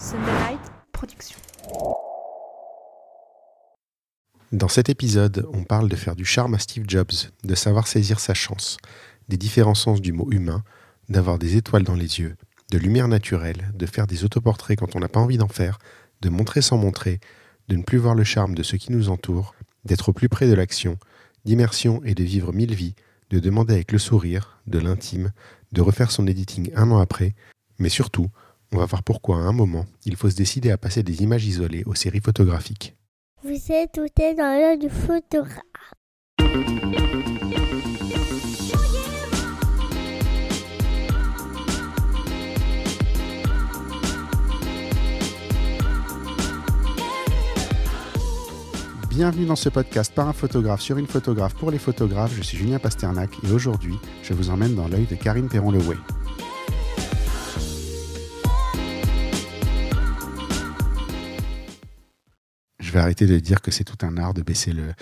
Sunlight Production. Dans cet épisode, on parle de faire du charme à Steve Jobs, de savoir saisir sa chance, des différents sens du mot humain, d'avoir des étoiles dans les yeux, de lumière naturelle, de faire des autoportraits quand on n'a pas envie d'en faire, de montrer sans montrer, de ne plus voir le charme de ce qui nous entoure, d'être au plus près de l'action, d'immersion et de vivre mille vies, de demander avec le sourire, de l'intime, de refaire son editing un an après, mais surtout, on va voir pourquoi à un moment, il faut se décider à passer des images isolées aux séries photographiques. Vous êtes tout est dans l'heure du photographe. Bienvenue dans ce podcast par un photographe sur une photographe pour les photographes. Je suis Julien Pasternak et aujourd'hui, je vous emmène dans l'œil de Karine Perron-Leway. Je vais arrêter de dire que c'est tout un art de baisser le,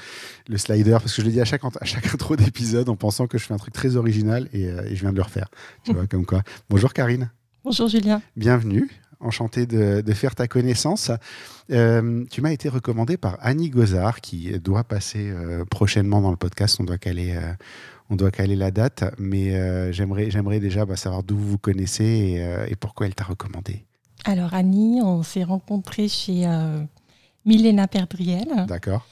le slider parce que je le dis à chaque, à chaque intro d'épisode en pensant que je fais un truc très original et, euh, et je viens de le refaire. Tu vois, comme quoi. Bonjour Karine. Bonjour Julien. Bienvenue. Enchanté de, de faire ta connaissance. Euh, tu m'as été recommandé par Annie Gozard qui doit passer euh, prochainement dans le podcast. On doit caler, on doit caler la date, mais euh, j'aimerais, j'aimerais déjà bah, savoir d'où vous vous connaissez et, euh, et pourquoi elle t'a recommandé. Alors Annie, on s'est rencontrés chez euh, Milena Perdriel, D'accord.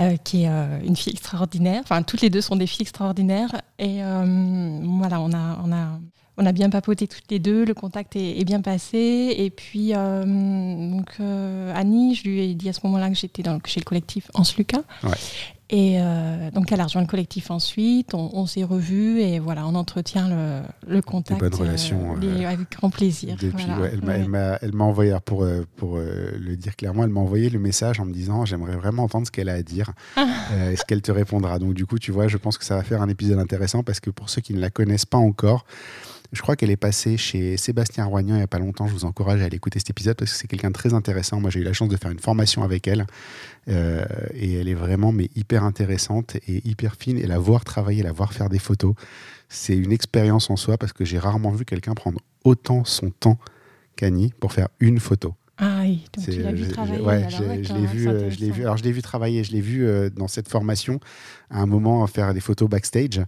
euh, qui est euh, une fille extraordinaire. Enfin, toutes les deux sont des filles extraordinaires. Et euh, voilà, on a, on, a, on a bien papoté toutes les deux, le contact est, est bien passé. Et puis, donc, Annie, je lui ai dit à ce moment-là que j'étais dans- chez le collectif Ans Lucas. Ouais. Et euh, donc, elle a rejoint le collectif ensuite. On, on s'est revus et voilà, on entretient le, le contact. bonnes relations, les- euh, avec grand plaisir. Depuis, Voilà. ouais, elle m'a- Ouais. elle m'a elle m'a envoyé, pour, euh, pour euh, le dire clairement, elle m'a envoyé le message en me disant j'aimerais vraiment entendre ce qu'elle a à dire. Ah. Euh, Est-ce qu'elle te répondra Donc du coup, tu vois, je pense que ça va faire un épisode intéressant parce que pour ceux qui ne la connaissent pas encore, je crois qu'elle est passée chez Sébastien Roignan il n'y a pas longtemps. Je vous encourage à aller écouter cet épisode parce que c'est quelqu'un de très intéressant. Moi, j'ai eu la chance de faire une formation avec elle euh, et elle est vraiment mais hyper intéressante et hyper fine. Et la voir travailler, la voir faire des photos, c'est une expérience en soi parce que j'ai rarement vu quelqu'un prendre autant son temps qu'Annie pour faire une photo. Ah oui, donc tu l'as vu je- travailler. ouais, alors, j'ai- je d'accord, l'ai vu, c'est euh, je l'ai vu. intéressant. Alors je l'ai vu travailler, je l'ai vu euh, dans cette formation à un moment faire des photos backstage.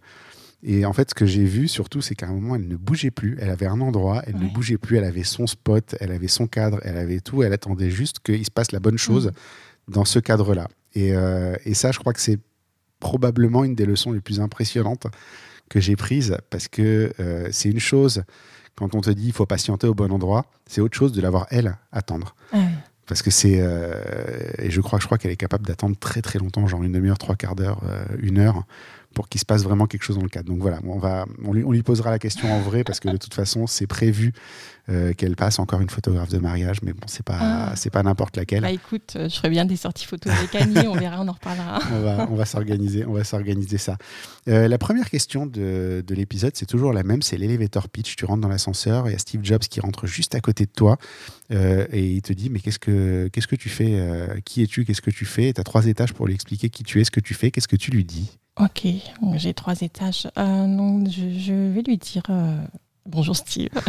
Et en fait, ce que j'ai vu surtout, c'est qu'à un moment, elle ne bougeait plus. Elle avait un endroit, elle ne bougeait plus. Elle avait son spot, elle avait son cadre, elle avait tout. Elle attendait juste qu'il se passe la bonne chose Mm. dans ce cadre-là. Et, euh, et ça, je crois que c'est probablement une des leçons les plus impressionnantes que j'ai prises parce que euh, c'est une chose quand on te dit il faut patienter au bon endroit, c'est autre chose de l'avoir elle attendre. Ah. Parce que c'est. euh, et je crois, je crois qu'elle est capable d'attendre très très longtemps, genre une demi-heure, trois quarts d'heure, euh, une heure, pour qu'il se passe vraiment quelque chose dans le cadre. Donc voilà, on, va, on, lui, on lui posera la question en vrai, parce que de toute façon, c'est prévu euh, qu'elle passe encore une photographe de mariage, mais bon, c'est pas, Ah. c'est pas n'importe laquelle. Bah écoute, euh, je ferais bien des sorties photos avec Annie, on verra, on en reparlera. on va, on va s'organiser, on va s'organiser ça. Euh, la première question de, de l'épisode, c'est toujours la même, c'est l'elevator pitch. Tu rentres dans l'ascenseur, il y a Steve Jobs qui rentre juste à côté de toi euh, et il te dit mais qu'est-ce que qu'est-ce que tu fais Qui es-tu Qu'est-ce que tu fais? Tu as trois étages pour lui expliquer qui tu es, ce que tu fais. Qu'est-ce que tu lui dis? Ok, j'ai trois étages. Euh, je, vais lui dire euh, bonjour Steve.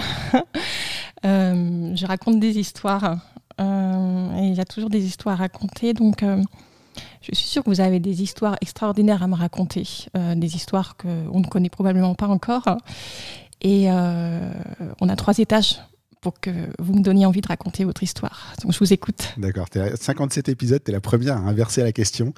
Euh, je raconte des histoires euh, et il y a toujours des histoires à raconter. Donc je suis sûre que vous avez des histoires extraordinaires à me raconter, des histoires qu'on ne connaît probablement pas encore. Et on a trois étages pour que vous me donniez envie de raconter votre histoire. Donc je vous écoute. D'accord, tu à 57 épisodes, tu es la première à inverser la question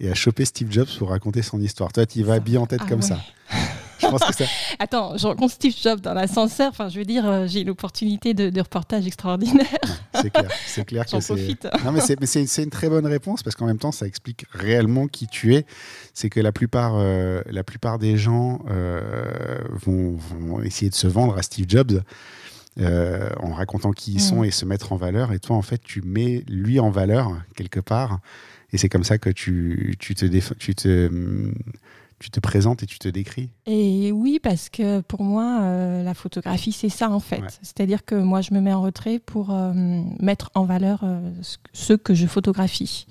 et à choper Steve Jobs pour raconter son histoire. Toi, tu vas habillé en tête Ah comme ouais. ça. Je pense que ça. Attends, je rencontre Steve Jobs dans l'ascenseur. Enfin, je veux dire, euh, j'ai une opportunité de, de reportage extraordinaire. C'est clair, c'est clair que profite. Non, mais c'est, une très bonne réponse parce qu'en même temps, ça explique réellement qui tu es. C'est que la plupart, euh, la plupart des gens euh, vont, vont essayer de se vendre à Steve Jobs euh, en racontant qui ils Mm. sont et se mettre en valeur. Et toi, en fait, tu mets lui en valeur quelque part. Et c'est comme ça que tu, tu, te, tu, te, tu te présentes et tu te décris. Et oui, parce que pour moi, euh, la photographie, c'est ça en fait. Ouais. C'est-à-dire que moi, je me mets en retrait pour euh, mettre en valeur euh, ce- que je photographie.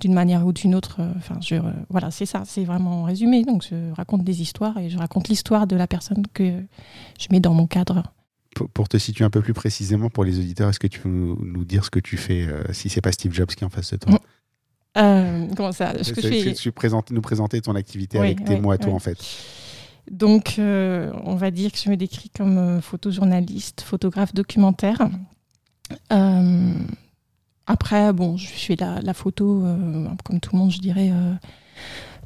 d'une manière ou d'une autre. euh, Enfin, je, voilà, c'est ça, c'est vraiment résumé. Donc, je raconte des histoires et je raconte l'histoire de la personne que je mets dans mon cadre. Pour, pour te situer un peu plus précisément pour les auditeurs, est-ce que tu peux nous, dire ce que tu fais si c'est pas Steve Jobs qui est en face de toi? Euh, comment ça Ce que fais- Tu présentes, nous présenter ton activité Oui, avec tes mots à toi oui. en fait. Donc, euh, on va dire que je me décris comme euh, photojournaliste, photographe documentaire. Après, bon, je fais la, la photo, comme tout le monde, je dirais,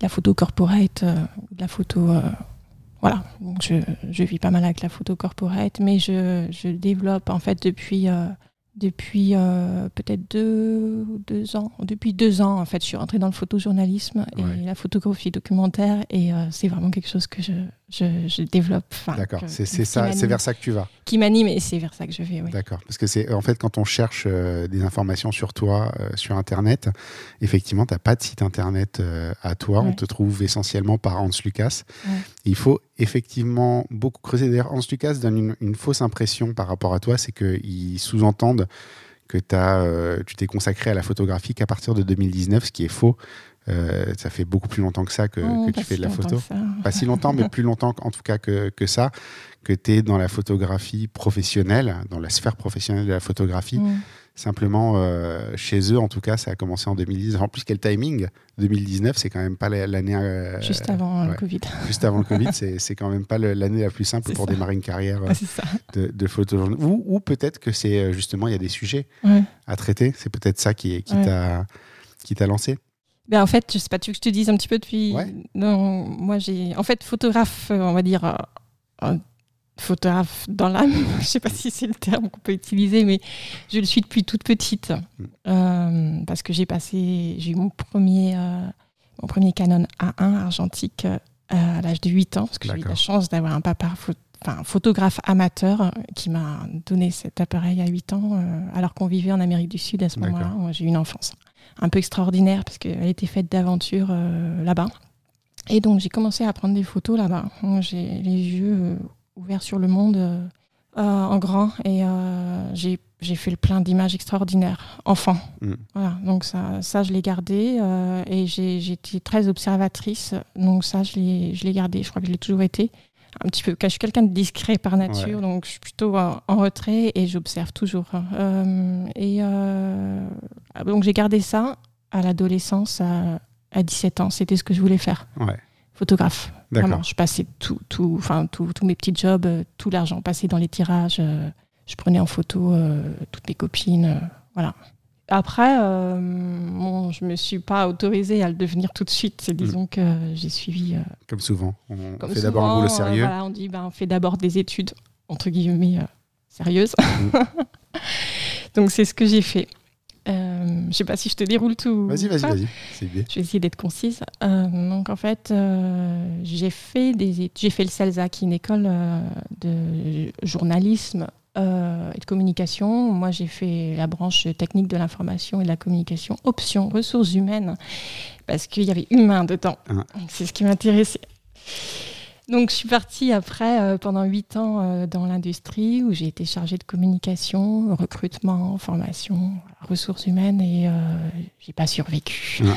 la photo corporate, la photo. voilà, donc je, je vis pas mal avec la photo corporate, mais je, je développe en fait depuis, depuis euh, peut-être deux, deux ans. Depuis deux ans, en fait, je suis rentrée dans le photojournalisme Ouais. et la photographie documentaire, et euh, c'est vraiment quelque chose que je, je, je développe. D'accord, c'est ça, vers ça que tu vas. Qui m'anime et c'est vers ça que je vais. D'accord. Parce que c'est en fait quand on cherche euh, des informations sur toi euh, sur Internet, effectivement, tu n'as pas de site Internet euh, à toi. On te trouve essentiellement par Hans Lucas. Ouais. Il faut effectivement beaucoup creuser. D'ailleurs, Hans Lucas donne une, une fausse impression par rapport à toi, c'est qu'ils sous-entendent que euh, tu t'es consacré à la photographie qu'à partir de 2019, ce qui est faux. Euh, ça fait beaucoup plus longtemps que ça que, Oh, que tu fais si de la photo pas si longtemps, mais plus longtemps en tout cas que, que ça, que tu es dans la photographie professionnelle, dans la sphère professionnelle de la photographie. Mm. Simplement, euh, chez eux, en tout cas, ça a commencé en 2010. En plus, quel timing 2019, c'est quand même pas la- l'année. euh, Juste avant le. Covid. juste avant le Covid, c'est quand même pas l'année la plus simple pour ça. démarrer une carrière de, de photojournaliste. Ou, ou peut-être que c'est justement, il y a des sujets Ouais. à traiter. C'est peut-être ça qui, qui Ouais. t'a qui t'a lancé. Ben, en fait, je sais pas, tu veux que je te dise un petit peu depuis. Ouais. Non, moi j'ai. En fait, photographe, euh, on va dire. euh, un photographe dans l'âme, je sais pas si c'est le terme qu'on peut utiliser, mais je le suis depuis toute petite. Mm. Euh, parce que j'ai passé. J'ai eu mon premier, euh, mon premier Canon A1 argentique euh, à l'âge de 8 ans, parce que j'ai eu la chance d'avoir un papa enfin, photographe amateur euh, qui m'a donné cet appareil à 8 ans, euh, alors qu'on vivait en Amérique du Sud à ce moment-là. J'ai eu une enfance un peu extraordinaire parce qu'elle était faite d'aventures euh, là-bas. Et donc j'ai commencé à prendre des photos là-bas. J'ai les yeux euh, ouverts sur le monde euh, en grand et j'ai j'ai fait le plein d'images extraordinaires, enfant. Mm. Voilà, donc ça, ça je l'ai gardé euh, et j'ai- j'étais très observatrice, donc ça je l'ai je l'ai gardé, je crois que je l'ai toujours été. Un petit peu, je suis quelqu'un de discret par nature, Ouais. donc je suis plutôt en, en retrait et j'observe toujours. Euh, et euh, donc j'ai gardé ça à l'adolescence, à, à 17 ans, c'était ce que je voulais faire, Ouais, photographe. Vraiment, je passais tout, tout, enfin tout- tous mes petits jobs, euh, tout l'argent passé dans les tirages. je prenais en photo toutes mes copines, voilà. Après, euh, bon, je me suis pas autorisée à le devenir tout de suite. C'est disons que j'ai suivi. euh, Comme souvent, on comme fait d'abord un boulot euh, sérieux. voilà, on dit, ben, on fait d'abord des études entre guillemets sérieuses. Donc c'est ce que j'ai fait. Euh, je sais pas si je te déroule tout. Vas-y, vas-y, vas-y. Je vais essayer d'être concise. Euh, donc en fait, euh, j'ai fait des j'ai fait le CELSA, qui est une école de journalisme euh, et de communication. Moi, j'ai fait la branche technique de l'information et de la communication, option ressources humaines, parce qu'il y avait humain dedans. Ah. C'est ce qui m'intéressait. Donc, je suis partie après euh, pendant huit ans euh, dans l'industrie où j'ai été chargée de communication, recrutement, formation, ressources humaines et euh, j'ai pas survécu.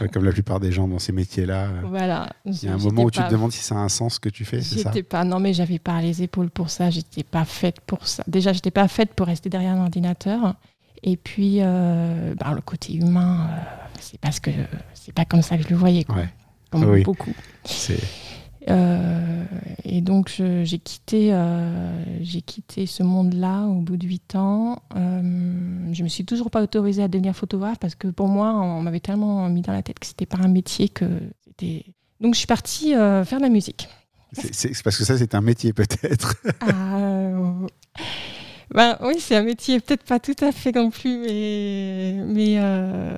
Ouais, Comme la plupart des gens dans ces métiers-là. euh, Voilà. Il y a un moment où tu te demandes si ça a un sens ce que tu fais, c'est ça? J'étais pas, non mais j'avais pas les épaules pour ça, j'étais pas faite pour ça. Déjà, j'étais pas faite pour rester derrière un ordinateur. Et puis, bah, le côté humain, c'est parce que c'est pas comme ça que je le voyais, quoi. Ouais. comme Ah oui. beaucoup. C'est Euh, et donc, j'ai quitté, euh, j'ai quitté ce monde-là au bout de huit ans. Euh, je me suis toujours pas autorisée à devenir photographe parce que pour moi, on m'avait tellement mis dans la tête que c'était pas un métier que c'était. Donc, je suis partie euh, faire de la musique. c'est- parce que ça, c'est un métier peut-être. Ben oui, c'est un métier peut-être pas tout à fait non plus, mais mais. euh,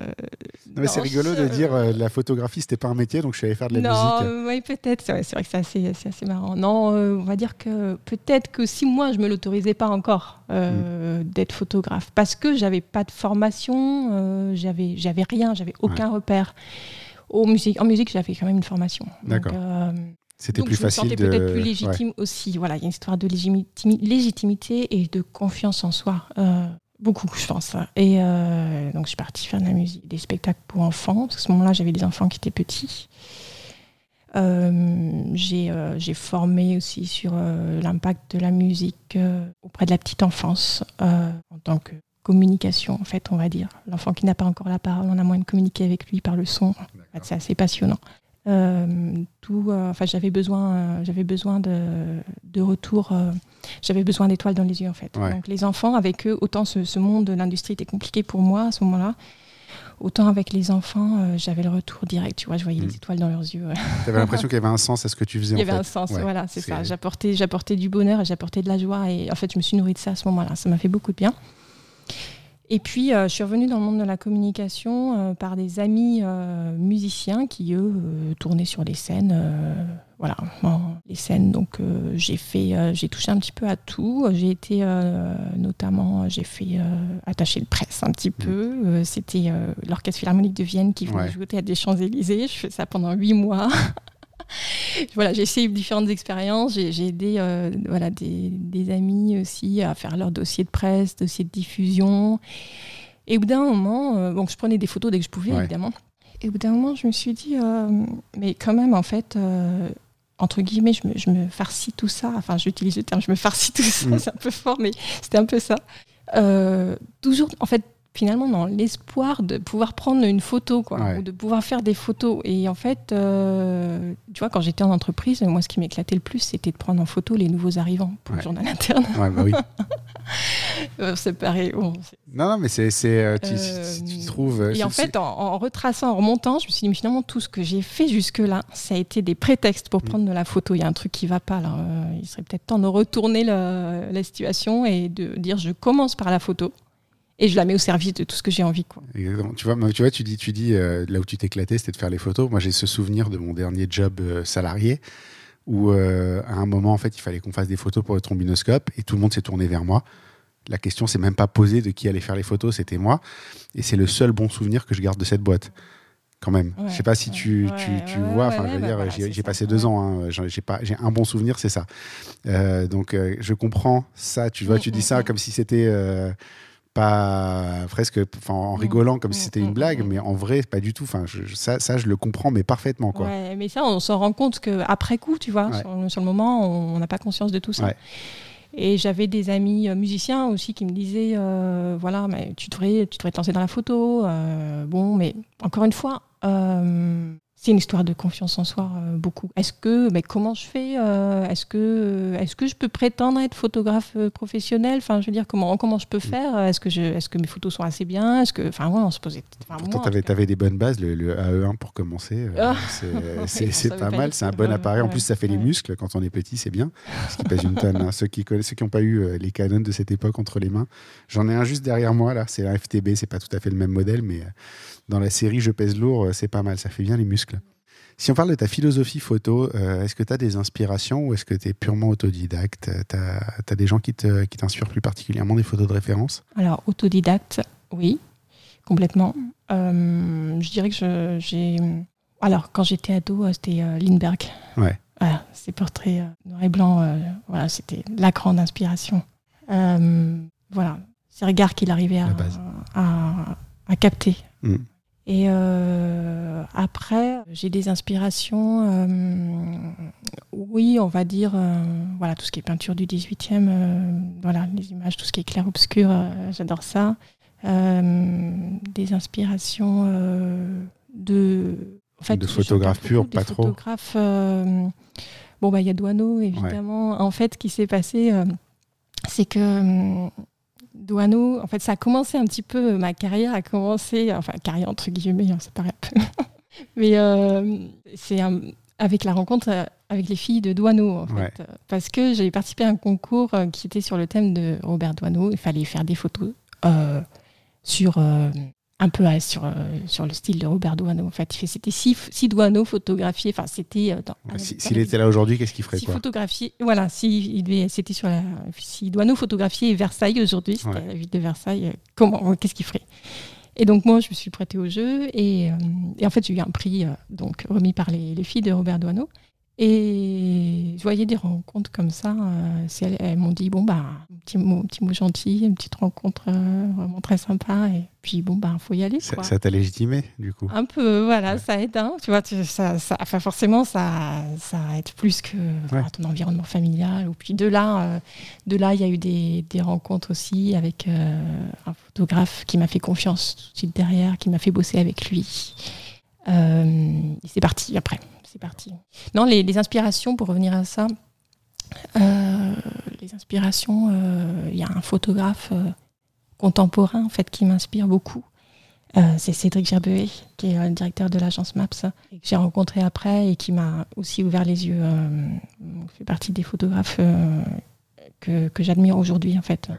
Non, mais c'est rigolo je- de dire euh, la photographie, c'était pas un métier, donc je suis allé faire de la non, musique. oui, peut-être. C'est vrai, que c'est assez, assez marrant. Non, euh, on va dire que peut-être que si moi je me l'autorisais pas encore euh, d'être photographe, parce que j'avais pas de formation, euh, j'avais, j'avais rien, j'avais aucun repère. Au musique, en musique, j'avais quand même une formation. D'accord. C'était plus je me facile sentais de. peut-être plus ouais. légitime aussi. Voilà, il y a une histoire de légitimi- légitimité et de confiance en soi. euh, beaucoup, je pense. Et euh, donc, je suis partie faire de la musique, des spectacles pour enfants. Parce qu'à ce moment-là, j'avais des enfants qui étaient petits. Euh, j'ai euh, j'ai formé aussi sur euh, l'impact de la musique auprès de la petite enfance en tant que communication, en fait, on va dire. L'enfant qui n'a pas encore la parole, on a moyen de communiquer avec lui par le son. En fait, c'est assez passionnant. Euh, tout, euh, enfin, j'avais besoin, euh, j'avais besoin de, de retour. euh, j'avais besoin d'étoiles dans les yeux, en fait. Ouais. Donc, les enfants, avec eux, autant ce, ce monde de l'industrie était compliqué pour moi à ce moment-là, autant avec les enfants, euh, j'avais le retour direct. Tu vois, je voyais Mm. les étoiles dans leurs yeux. ouais. Tu avais l'impression qu'il y avait un sens à ce que tu faisais Il y en avait fait. un sens, Ouais. voilà, c'est C'est- ça. J'apportais, j'apportais du bonheur et j'apportais de la joie. Et en fait, je me suis nourrie de ça à ce moment-là. Ça m'a fait beaucoup de bien. Et puis, euh, je suis revenue dans le monde de la communication euh, par des amis euh, musiciens qui, eux, tournaient sur les scènes. voilà, les scènes. Donc, j'ai fait, j'ai touché un petit peu à tout. J'ai été, notamment, j'ai fait attacher de presse un petit peu. Euh, C'était l'Orchestre Philharmonique de Vienne qui venait Ouais. jouer Théâtre des Champs-Élysées. Je fais ça pendant huit mois. voilà, j'ai essayé différentes expériences. J'ai aidé euh, voilà, des, des amis aussi à faire leur dossier de presse, dossier de diffusion. Et au bout d'un moment, euh, bon, je prenais des photos dès que je pouvais, Ouais. évidemment. Et au bout d'un moment, je me suis dit, euh, mais quand même, en fait, entre guillemets, je me, je me farcis tout ça. Enfin, j'utilise le terme, je me farcis tout ça, Mm. c'est un peu fort, mais c'était un peu ça. Toujours, en fait, finalement, dans l'espoir de pouvoir prendre une photo, quoi, Ouais. ou de pouvoir faire des photos. Et en fait, euh, tu vois, quand j'étais en entreprise, moi, ce qui m'éclatait le plus, c'était de prendre en photo les nouveaux arrivants pour Ouais. le journal interne. Ouais, bah oui. Euh, c'est pareil. bon, Non, non, mais c'est, euh, tu, Euh, tu- tu trouves. Et en fait, en, en retraçant, en remontant, je me suis dit, mais finalement, tout ce que j'ai fait jusque-là, ça a été des prétextes pour Mm. prendre de la photo. Il y a un truc qui va pas. Euh, il serait peut-être temps de retourner la situation et de dire, je commence par la photo et je la mets au service de tout ce que j'ai envie. Quoi. Exactement. Tu vois, tu vois, tu dis, tu dis euh, là où tu t'éclatais, c'était de faire les photos. Moi, j'ai ce souvenir de mon dernier job euh, salarié où, euh, à un moment, en fait, il fallait qu'on fasse des photos pour le trombinoscope et tout le monde s'est tourné vers moi. La question s'est même pas posée de qui allait faire les photos, c'était moi. Et c'est le seul bon souvenir que je garde de cette boîte. Quand même. Ouais, je sais pas si tu, ouais, tu, tu ouais, vois. Enfin, je veux dire, bah j'ai, passé deux ans. hein. J'ai pas, j'ai un bon souvenir, c'est ça. Euh, donc, euh, je comprends ça. Tu vois, Mm, tu dis mm, ça mm. comme si c'était euh, pas presque, enfin, en Mm, rigolant comme si mm, c'était mm, une blague, mm. mais en vrai, pas du tout. Enfin, je- ça, ça, je le comprends, mais parfaitement, quoi. Ouais, mais ça, on s'en rend compte qu'après coup, tu vois, Ouais. sur, sur le moment, on n'a pas conscience de tout ça. Ouais. Et j'avais des amis euh, musiciens aussi qui me disaient, euh, voilà, mais tu devrais, tu devrais te lancer dans la photo. euh, bon, mais encore une fois, euh, c'est une histoire de confiance en soi, euh, beaucoup. Est-ce que, mais comment je fais euh, Est-ce que, est-ce que je peux prétendre être photographe euh, professionnel? Enfin, je veux dire, comment, comment je peux faire? Est-ce que je, est-ce que mes photos sont assez bien? Est-ce que, enfin, ouais, on se posait. Enfin, Pourtant, tu avais, des bonnes bases, le, le AE1 pour commencer. euh, Ah. c'est, pas pas mal, c'est un bon appareil. En plus, ça fait les muscles quand on est petit, c'est bien. Parce qu'il pèse une tonne. hein. Ceux qui connaissent, ceux qui n'ont pas eu les Canon de cette époque entre les mains, j'en ai un juste derrière moi là. C'est un FTB, c'est pas tout à fait le même modèle, mais dans la série Je pèse lourd, euh, c'est pas mal. Ça fait bien les muscles. Si on parle de ta philosophie photo, euh, est-ce que tu as des inspirations ou est-ce que tu es purement autodidacte? Tu as, des gens qui, t'inspirent plus particulièrement des photos de référence? Alors, autodidacte, oui, complètement. Euh, je dirais que j'ai. Alors, quand j'étais ado, euh, c'était euh, Lindbergh. Ouais. Voilà, ces portraits euh, noir et blanc, euh, voilà, c'était la grande inspiration. Euh, voilà, ces regards qu'il arrivait à capter. Mm. Et euh, après, j'ai des inspirations, euh, oui, on va dire, euh, voilà, tout ce qui est peinture du 18e, euh, voilà, les images, tout ce qui est clair-obscur, j'adore ça. Des inspirations de. En fait, De photographes purs, pas trop. photographes, bon, bah, il y a Douaneau, évidemment. En fait, ce qui s'est passé, c'est que. Euh, Douaneau, en fait, ça a commencé un petit peu, ma carrière a commencé, enfin, carrière entre guillemets, hein, ça paraît un peu. Mais euh, c'est avec la rencontre euh, avec les filles de Douaneau, en fait. Ouais. Euh, Parce que j'avais participé à un concours euh, qui était sur le thème de Robert Douaneau. Il fallait faire des photos euh, sur. euh, un peu sur, euh, sur le style de Robert Douaneau. En fait, c'était six, six Douaneau photographiés. Enfin, c'était. euh, Si- S'il était là aujourd'hui, qu'est-ce qu'il ferait si quoi photographié, voilà, si c'était sur la, si Douaneau photographiait Versailles aujourd'hui, c'était Ouais. la ville de Versailles, euh, comment, qu'est-ce qu'il ferait? Et donc moi, je me suis prêtée au jeu et, euh, et en fait, j'ai eu un prix donc remis par les, les filles de Robert Douaneau. Et je voyais des rencontres comme ça. euh, elles, elles m'ont dit bon bah un petit mot, petit mot gentil, une petite rencontre euh, vraiment très sympa. Et puis bon bah faut y aller. Ça quoi. ça t'a légitimé, du coup? Un peu, voilà, Ouais. ça aide. hein. Tu vois, tu- ça, ça, enfin forcément, ça, ça aide plus que ton environnement familial. Ou puis de là, euh, de là, il y a eu des, des rencontres aussi avec euh, un photographe qui m'a fait confiance tout de suite derrière, qui m'a fait bosser avec lui. Et c'est parti après. C'est parti. Non, les, inspirations, pour revenir à ça, euh, les inspirations, euh, il y a un photographe euh, contemporain en fait qui m'inspire beaucoup. C'est Cédric Gerbeet, qui est le directeur de l'agence MAPS, que j'ai rencontré après et qui m'a aussi ouvert les yeux. Fait partie des photographes que, que j'admire aujourd'hui, en fait.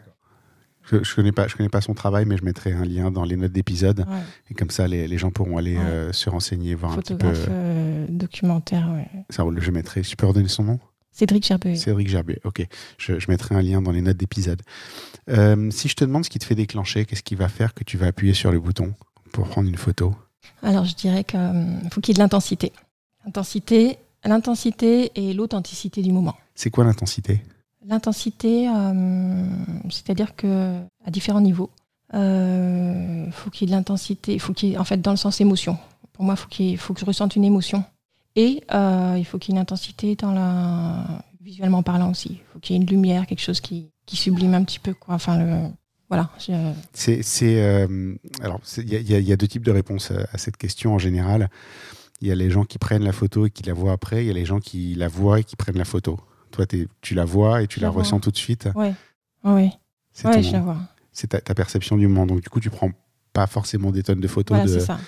Je, je connais pas, je connais pas son travail, mais je mettrai un lien dans les notes d'épisode. Ouais, Et comme ça, les, les gens pourront aller Ouais. euh, se renseigner, voir un petit peu. euh, documentaire. ouais. Ça roule, je mettrai. Tu peux redonner son nom? Cédric Gerbeet. Cédric Gerbier. Ok, je, je mettrai un lien dans les notes d'épisode. Euh, si je te demande ce qui te fait déclencher, qu'est-ce qui va faire que tu vas appuyer sur le bouton pour prendre une photo? Alors, je dirais qu'il faut qu'il y ait de l'intensité. L'intensité, l'intensité et l'authenticité du moment. C'est quoi l'intensité? L'intensité, euh, c'est-à-dire que à différents niveaux, il faut qu'il y ait de l'intensité. Faut qu'il en fait, dans le sens émotion. Pour moi, faut, qu'il faut que je ressente une émotion. Et euh, il faut qu'il y ait une intensité dans la visuellement parlant aussi. Il faut qu'il y ait une lumière, quelque chose qui, qui sublime un petit peu. Quoi. Enfin, voilà. je- C'est, euh, alors, il y, y y a deux types de réponses à cette question en général. Il y a les gens qui prennent la photo et qui la voient après. Il y a les gens qui la voient et qui prennent la photo. Toi, tu la vois et tu Je la, ressens tout de suite. Ouais. Ouais, C'est, ouais, ton- je la vois. c'est ta, ta perception du monde. Donc, du coup, tu prends pas forcément des tonnes de photos Voilà,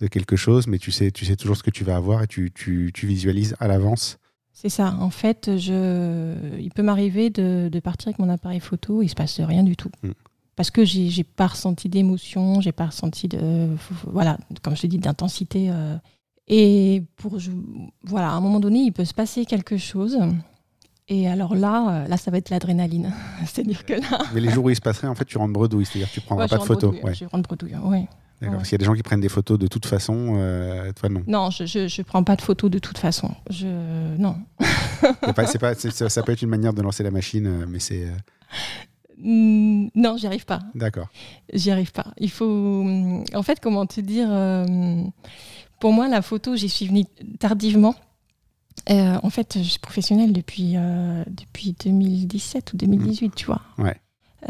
de, quelque chose, mais tu sais, tu sais toujours ce que tu vas avoir et tu, tu, tu visualises à l'avance. C'est ça. En fait, je... il peut m'arriver de, de partir avec mon appareil photo, il se passe rien du tout. Mm. Parce que j'ai j'ai pas ressenti d'émotion, j'ai pas ressenti de, voilà, comme je te dis, d'intensité. euh. Et pour, je- voilà, à un moment donné, il peut se passer quelque chose. Et alors là, euh, là, ça va être l'adrénaline. C'est-à-dire que là, Mais les jours où il se passerait, en fait, tu rentres bredouille, c'est-à-dire que tu prendras Ouais, pas de photos. Ouais, Je rentre bredouille, ouais. d'accord. ouais. Parce qu'il y a des gens qui prennent des photos de toute façon, euh, toi non. Non, je, je, je prends pas de photos de toute façon. Je, non. Pas- pas- ça, ça peut être une manière de lancer la machine, euh, mais c'est. Mm, Non, j'y arrive pas. D'accord. J'y arrive pas. Il faut. En fait, comment te dire euh, Pour moi, la photo, j'y suis venue tardivement. Euh, en fait, je suis professionnelle depuis, euh, depuis 2017 ou 2018, tu vois. Ouais.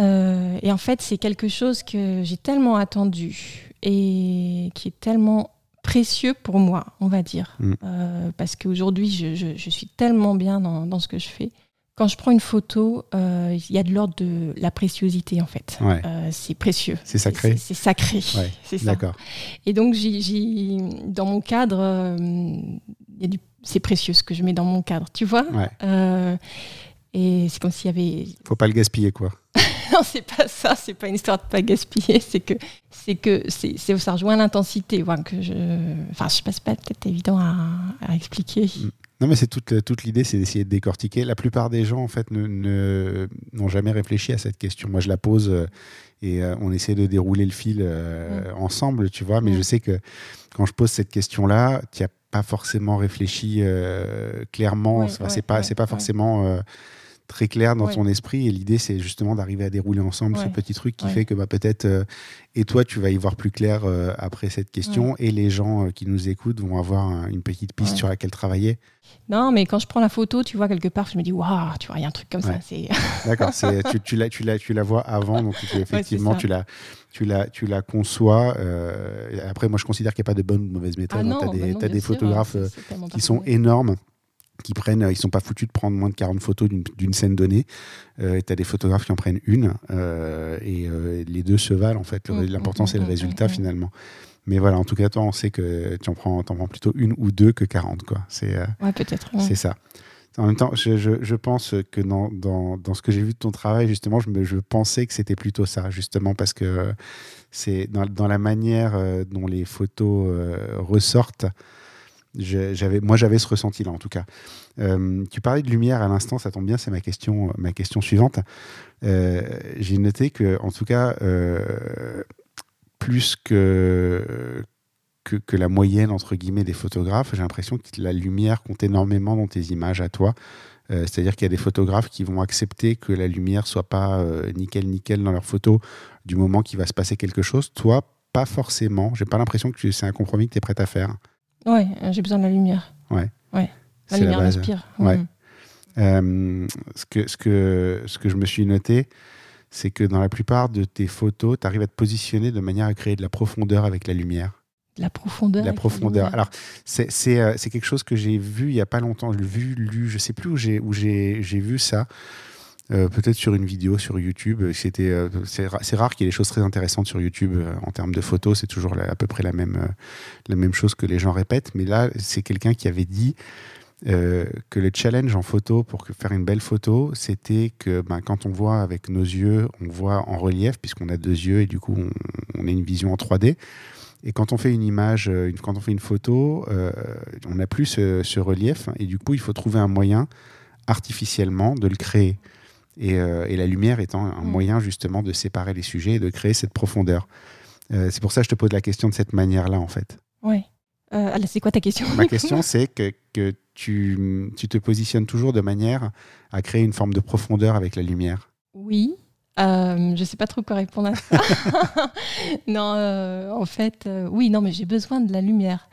Euh, et en fait, c'est quelque chose que j'ai tellement attendu et qui est tellement précieux pour moi, on va dire. Mm. Parce qu'aujourd'hui, je, je- je suis tellement bien dans, dans ce que je fais. Quand je prends une photo, euh, il y a de l'ordre de la préciosité, en fait. Ouais. Euh, c'est précieux. C'est sacré. C'est sacré. Ouais, C'est ça. D'accord. Et donc, j'ai- dans mon cadre, euh, c'est précieux ce que je mets dans mon cadre, tu vois? Ouais. Et c'est comme s'il y avait. Faut pas le gaspiller, quoi. Non, c'est pas ça, c'est pas une histoire de pas gaspiller, c'est que, c'est que c'est, ça rejoint l'intensité. voilà, que je... Enfin, je sais pas, c'est pas peut-être évident à, à expliquer. Non, mais c'est toute, toute l'idée, c'est d'essayer de décortiquer. La plupart des gens, en fait, ne- ne- n'ont jamais réfléchi à cette question. Moi, je la pose euh, et euh, on essaie de dérouler le fil euh, ensemble, tu vois. Mais Mm. je sais que quand je pose cette question-là, tu n'as pas forcément réfléchi euh, clairement. Ouais, Enfin, ouais, c'est pas, ouais, pas forcément euh, très clair dans Ouais. ton esprit. Et l'idée, c'est justement d'arriver à dérouler ensemble ce petit truc qui Ouais. fait que bah, peut-être, euh, et toi, tu vas y voir plus clair euh, après cette question. Et les gens euh, qui nous écoutent vont avoir un- une petite piste sur laquelle travailler. Non, mais quand je prends la photo, tu vois, quelque part, je me dis, waouh, tu vois, il y a un truc comme ça. C'est... D'accord, tu, tu, la, tu, la, tu la vois avant, donc effectivement, tu, la, tu, la, tu la conçois. euh, après, moi, je considère qu'il n'y a pas de bonne ou de mauvaise méthode. Ah non, tu as des, bah non, des sûr, photographes euh, qui sont énormes, qui prennent, euh, ils sont pas foutus de prendre moins de 40 photos d'une- scène donnée. Euh, tu as des photographes qui en prennent une, euh, et euh, les deux se valent, en fait. Mm, L'important, c'est le mm, résultat, mm, mm. finalement. Mais voilà, en tout cas, toi, on sait que tu en prends, plutôt une ou deux que 40, quoi. C'est. Ouais, peut-être. ouais. c'est ça. En même temps, je, je- je pense que dans, dans, dans ce que j'ai vu de ton travail, justement, je, me, je pensais que c'était plutôt ça, justement, parce que c'est dans, dans la manière dont les photos ressortent. Moi, j'avais ce ressenti-là, en tout cas. Euh, tu parlais de lumière à l'instant, ça tombe bien, c'est ma question, suivante. Euh, j'ai noté que, en tout cas, euh, plus que que, la moyenne, entre guillemets, des photographes. J'ai l'impression que la lumière compte énormément dans tes images à toi. C'est-à-dire qu'il y a des photographes qui vont accepter que la lumière soit pas nickel nickel dans leurs photos du moment qu'il va se passer quelque chose. Toi, pas forcément. J'ai pas l'impression que c'est un compromis que tu es prête à faire. Ouais, j'ai besoin de la lumière. Ouais. Ouais. La lumière m'inspire. Ouais. Mm. Euh, ce, que, ce, que, ce que je me suis noté, c'est que dans la plupart de tes photos, tu arrives à te positionner de manière à créer de la profondeur avec la lumière. La profondeur. La profondeur. Alors, c'est euh, quelque chose que j'ai vu il n'y a pas longtemps. Vu, lu, je ne sais plus où j'ai vu ça. Euh, peut-être sur une vidéo sur YouTube. C'était, euh, c'est rare qu'il y ait des choses très intéressantes sur YouTube en termes de photos. C'est toujours à peu près la même, la même chose que les gens répètent. Mais là, c'est quelqu'un qui avait dit que le challenge en photo pour faire une belle photo, c'était que ben, quand on voit avec nos yeux, on voit en relief, puisqu'on a deux yeux et du coup, on, a une vision en 3D. Et quand on fait une image, euh, quand on fait une photo, euh, on n'a plus ce, relief. Et du coup, il faut trouver un moyen artificiellement de le créer. Et, euh, la lumière étant un mm. moyen justement de séparer les sujets et de créer cette profondeur. c'est pour ça que je te pose la question de cette manière-là, en fait. Oui. c'est quoi ta question Ma question, c'est que, que tu, tu, te positionnes toujours de manière à créer une forme de profondeur avec la lumière. Oui, euh, je sais pas trop quoi répondre à ça. non, euh, en fait, euh, oui, non, mais j'ai besoin de la lumière.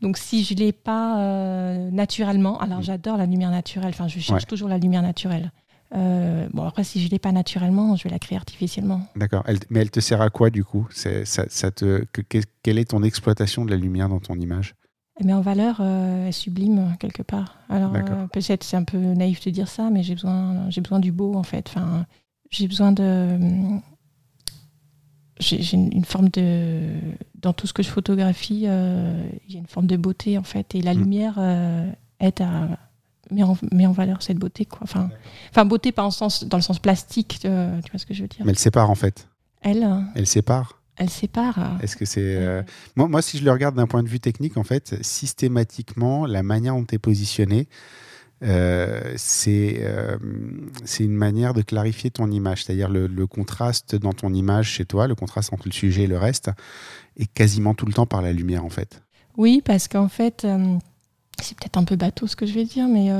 Donc, si je l'ai pas euh, naturellement, alors mm. j'adore la lumière naturelle. Enfin, je cherche toujours la lumière naturelle. Bon, après, si je l'ai pas naturellement, je vais la créer artificiellement. D'accord. mais elle te sert à quoi du coup? Ça, ça, te, Quelle est ton exploitation de la lumière dans ton image? Elle met en valeur, elle sublime quelque part. Alors peut-être c'est un peu naïf de dire ça, mais j'ai besoin, j'ai besoin du beau en fait. Enfin, j'ai besoin de. J'ai une forme de. Dans tout ce que je photographie, euh, il y a une forme de beauté, en fait. Et la mm. lumière euh, aide à. Met en, met en, valeur cette beauté, quoi. Enfin, enfin beauté pas en sens, dans le sens plastique, euh, tu vois ce que je veux dire. Mais elle sépare, en fait. Elle Elle sépare elle sépare. Est-ce que c'est. Moi, moi, si je le regarde d'un point de vue technique, en fait, systématiquement, la manière dont tu es positionné, euh, euh, c'est une manière de clarifier ton image, c'est-à-dire le, contraste dans ton image chez toi, le contraste entre le sujet et le reste, est quasiment tout le temps par la lumière en fait. Oui, parce qu'en fait, euh, c'est peut-être un peu bateau ce que je vais dire, mais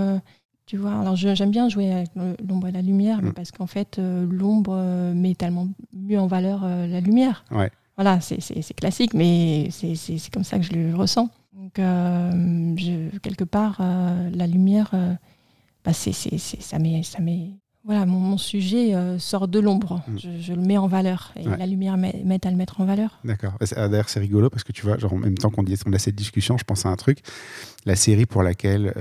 tu vois, alors j'aime bien jouer avec l'ombre et la lumière, mais mm. parce qu'en fait, l'ombre met tellement mieux en valeur la lumière. Ouais. Voilà, c'est classique, mais c'est comme ça que je le ressens. Donc, euh, je, quelque part, euh, la lumière, euh, bah c'est, ça met, ça met, voilà, mon, sujet sort de l'ombre. Mm. Je, le mets en valeur et la lumière m'aide à le mettre en valeur. D'accord. Ah, d'ailleurs, c'est rigolo parce que tu vois, genre, en même temps qu'on a cette discussion, je pense à un truc. La série pour laquelle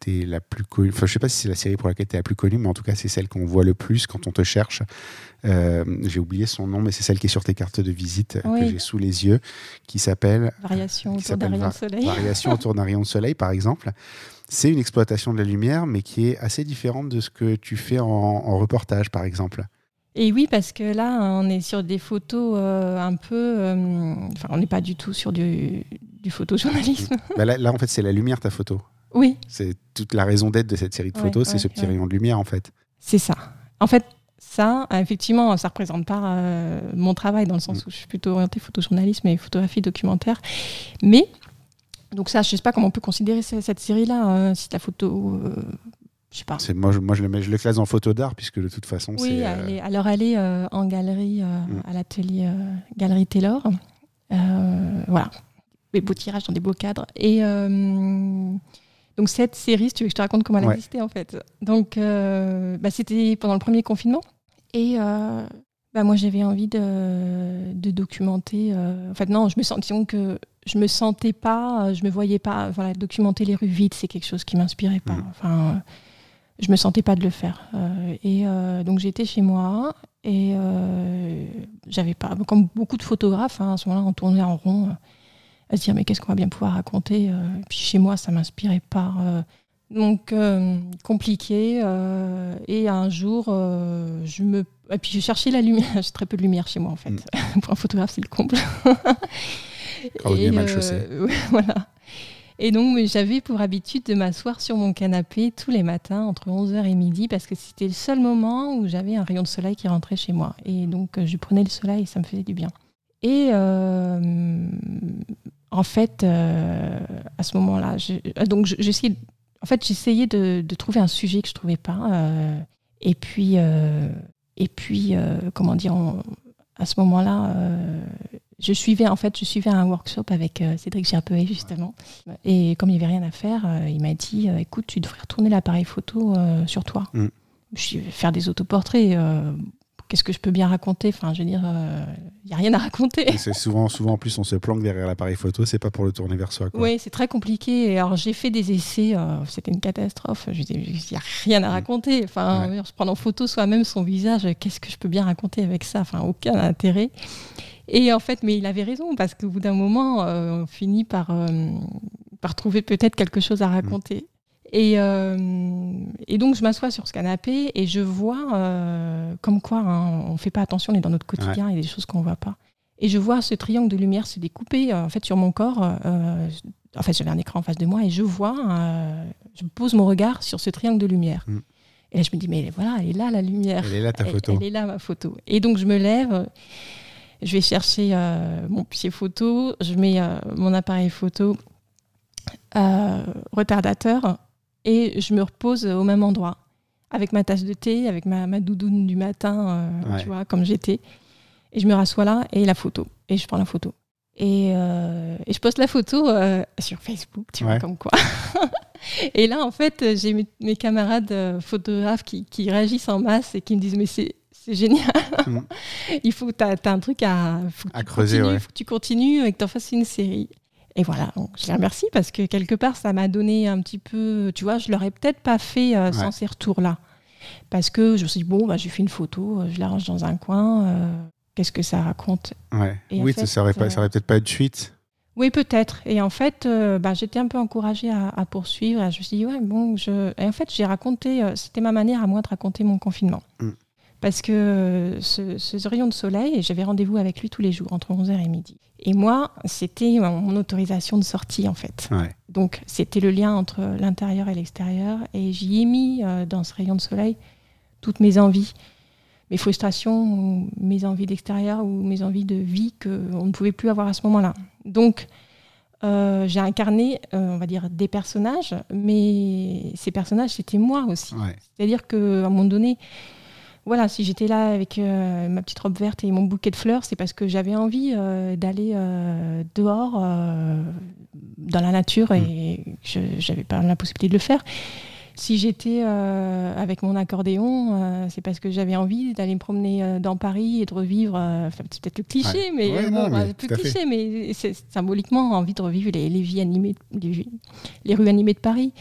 tu es la plus connue, enfin, je sais pas si c'est la série pour laquelle tu es la plus connue, mais en tout cas, c'est celle qu'on voit le plus quand on te cherche. Euh, j'ai oublié son nom, mais c'est celle qui est sur tes cartes de visite euh, que j'ai sous les yeux, qui s'appelle Variation autour d'un rayon de soleil. Variation autour d'un rayon de soleil, par exemple. C'est une exploitation de la lumière, mais qui est assez différente de ce que tu fais en, reportage, par exemple. Et oui, parce que là, on est sur des photos euh, un peu. enfin, on n'est pas du tout sur du, du photojournalisme. Bah là, en fait, c'est la lumière, ta photo. Oui. C'est toute la raison d'être de cette série de photos, c'est ce petit rayon de lumière, en fait. C'est ça. En fait, ça, effectivement, ça ne représente pas euh, mon travail dans le sens mm. où je suis plutôt orientée photojournalisme et photographie documentaire. Mais, donc ça, je ne sais pas comment on peut considérer cette, série-là, hein, si la photo... Euh, je sais pas. Moi, je, moi je, le mets, je le classe en photo d'art, puisque de toute façon, oui, c'est... Euh, alors elle est en galerie, mm. à l'atelier Galerie Taylor. voilà. Des beaux tirages dans des beaux cadres. Et... Donc cette série, si tu veux que je te raconte comment elle a existé en fait. Donc bah, c'était pendant le premier confinement. Et euh, bah moi, j'avais envie de, de documenter. Euh, en fait, non, je me sentais que je me sentais pas, euh, je me voyais pas. Voilà, documenter les rues vides, c'est quelque chose qui m'inspirait pas. Mm. Enfin, je me sentais pas de le faire. et donc j'étais chez moi et j'avais pas, comme beaucoup de photographes, hein, à ce moment-là, on tournait en rond à se dire mais qu'est-ce qu'on va bien pouvoir raconter. puis chez moi, ça m'inspirait pas donc euh, compliqué. Euh, et un jour, euh, je me. Et puis j'ai cherché la lumière. J'ai très peu de lumière chez moi en fait. Mm. Pour un photographe, c'est le comble. et, mal chaussé. voilà. Et donc j'avais pour habitude de m'asseoir sur mon canapé tous les matins entre 11h et midi parce que c'était le seul moment où j'avais un rayon de soleil qui rentrait chez moi. Et donc je prenais le soleil et ça me faisait du bien. Et en fait, euh, à ce moment-là, je- euh, donc je- j'essayais, en fait, j'essayais de, de trouver un sujet que je trouvais pas. euh, et puis, euh, et puis, euh, comment dire, on- à ce moment-là, euh, je suivais, en fait, je suivais un workshop avec euh, Cédric Gerpeuet justement. Et comme il n'y avait rien à faire, il m'a dit, écoute, tu devrais retourner l'appareil photo sur toi. Mm. Je vais faire des autoportraits. Euh, Qu'est-ce que je peux bien raconter? Enfin, je veux dire, il n'y a rien à raconter. C'est souvent, souvent en plus, on se planque derrière l'appareil photo, c'est pas pour le tourner vers soi. Oui, c'est très compliqué. Alors, j'ai fait des essais, euh, c'était une catastrophe. Je dis, il n'y a rien à raconter. Enfin, Ouais. se prendre en photo soi-même son visage, qu'est-ce que je peux bien raconter avec ça? Enfin, aucun intérêt. Et en fait, mais il avait raison, parce qu'au bout d'un moment, euh, on finit par, euh, par trouver peut-être quelque chose à raconter. Et, euh, et donc, je m'assois sur ce canapé et je vois, euh, comme quoi, hein, on ne fait pas attention, on est dans notre quotidien, il y a des choses qu'on ne voit pas. Et je vois ce triangle de lumière se découper euh, en fait sur mon corps. en fait, j'avais un écran en face de moi et je vois, je pose mon regard sur ce triangle de lumière. Mm. Et là, je me dis, mais voilà, elle est là la lumière. Elle est là ta Elle- photo. Elle, est là ma photo. Et donc je me lève, je vais chercher mon pied photo, je mets mon appareil photo retardateur et je me repose au même endroit avec ma tasse de thé, avec ma, ma doudoune du matin, euh, Ouais. tu vois, comme j'étais. Et je me rassois là et la photo. Et je prends la photo. Et, euh, et je poste la photo euh, sur Facebook, tu vois, comme quoi. et là, en fait, j'ai mes, mes camarades photographes qui, qui réagissent en masse et qui me disent Mais c'est c'est génial. Il faut, t'as as un truc à, faut que À tu creuser, continues, ouais. faut que tu continues et que tu en fasses une série. Et voilà, donc je les remercie parce que quelque part, ça m'a donné un petit peu, tu vois, je l'aurais peut-être pas fait euh, sans Ouais. ces retours-là. Parce que je me suis dit, bon, bah, j'ai fait une photo, euh, je la range dans un coin, euh, qu'est-ce que ça raconte? Ouais. Oui, fait, ça aurait, pas, euh, ça aurait peut-être pas eu de suite. Oui, peut-être. Et en fait, bah, j'étais un peu encouragée à, à poursuivre. Je me suis dit, ouais, bon, je... Et en fait, j'ai raconté, c'était ma manière à moi de raconter mon confinement. Mm. Parce que euh, ce, ce rayon de soleil, j'avais rendez-vous avec lui tous les jours, entre 11h et midi. Et moi, c'était mon mon autorisation de sortie, en fait. Ouais. Donc, c'était le lien entre l'intérieur et l'extérieur. Et j'y ai mis, euh, dans ce rayon de soleil, toutes mes envies, mes frustrations, ou mes envies d'extérieur ou mes envies de vie qu'on ne pouvait plus avoir à ce moment-là. Donc, euh, j'ai incarné, euh, on va dire, des personnages, mais ces personnages, c'était moi aussi. Ouais. C'est-à-dire qu'à un moment donné, voilà, si j'étais là avec euh, ma petite robe verte et mon bouquet de fleurs, c'est parce que j'avais envie euh, d'aller euh, dehors, dans la nature, et je n'avais pas la possibilité de le faire. Si j'étais avec mon accordéon, c'est parce que j'avais envie d'aller me promener dans Paris et de revivre. enfin, c'est peut-être le cliché, Ouais. mais, Ouais, bon, non, mais plus tout à fait. cliché, mais c'est symboliquement envie de revivre les, les vies animées, les rues animées de Paris.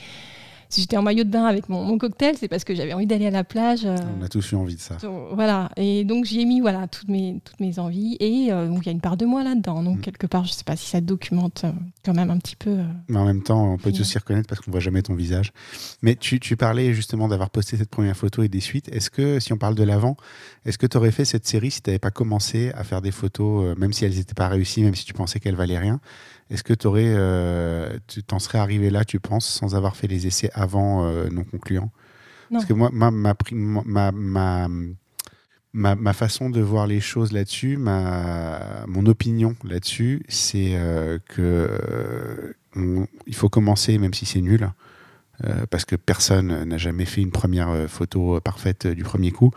Si j'étais en maillot de bain avec mon, mon cocktail, c'est parce que j'avais envie d'aller à la plage. euh, On a tous eu envie de ça. donc, voilà, et donc j'y ai mis voilà, toutes, mes, toutes mes envies, et euh, donc il y a une part de moi là-dedans. Donc Mm. quelque part, je sais pas si ça documente euh, quand même un petit peu. Mais en même temps, on peut tous s'y reconnaître parce qu'on voit jamais ton visage. Mais tu, tu parlais justement d'avoir posté cette première photo et des suites. Est-ce que, si on parle de l'avant, est-ce que tu aurais fait cette série si tu n'avais pas commencé à faire des photos, même si elles n'étaient pas réussies, même si tu pensais qu'elles valaient rien Est-ce que aurais, euh, tu t'en serais arrivé là, tu penses, sans avoir fait les essais avant euh, non concluants? Non. Parce que moi, ma, ma, ma, ma, ma, ma façon de voir les choses là-dessus, ma, mon opinion là-dessus, c'est euh, que euh, on- il faut commencer, même si c'est nul, parce que personne n'a jamais fait une première photo parfaite du premier coup.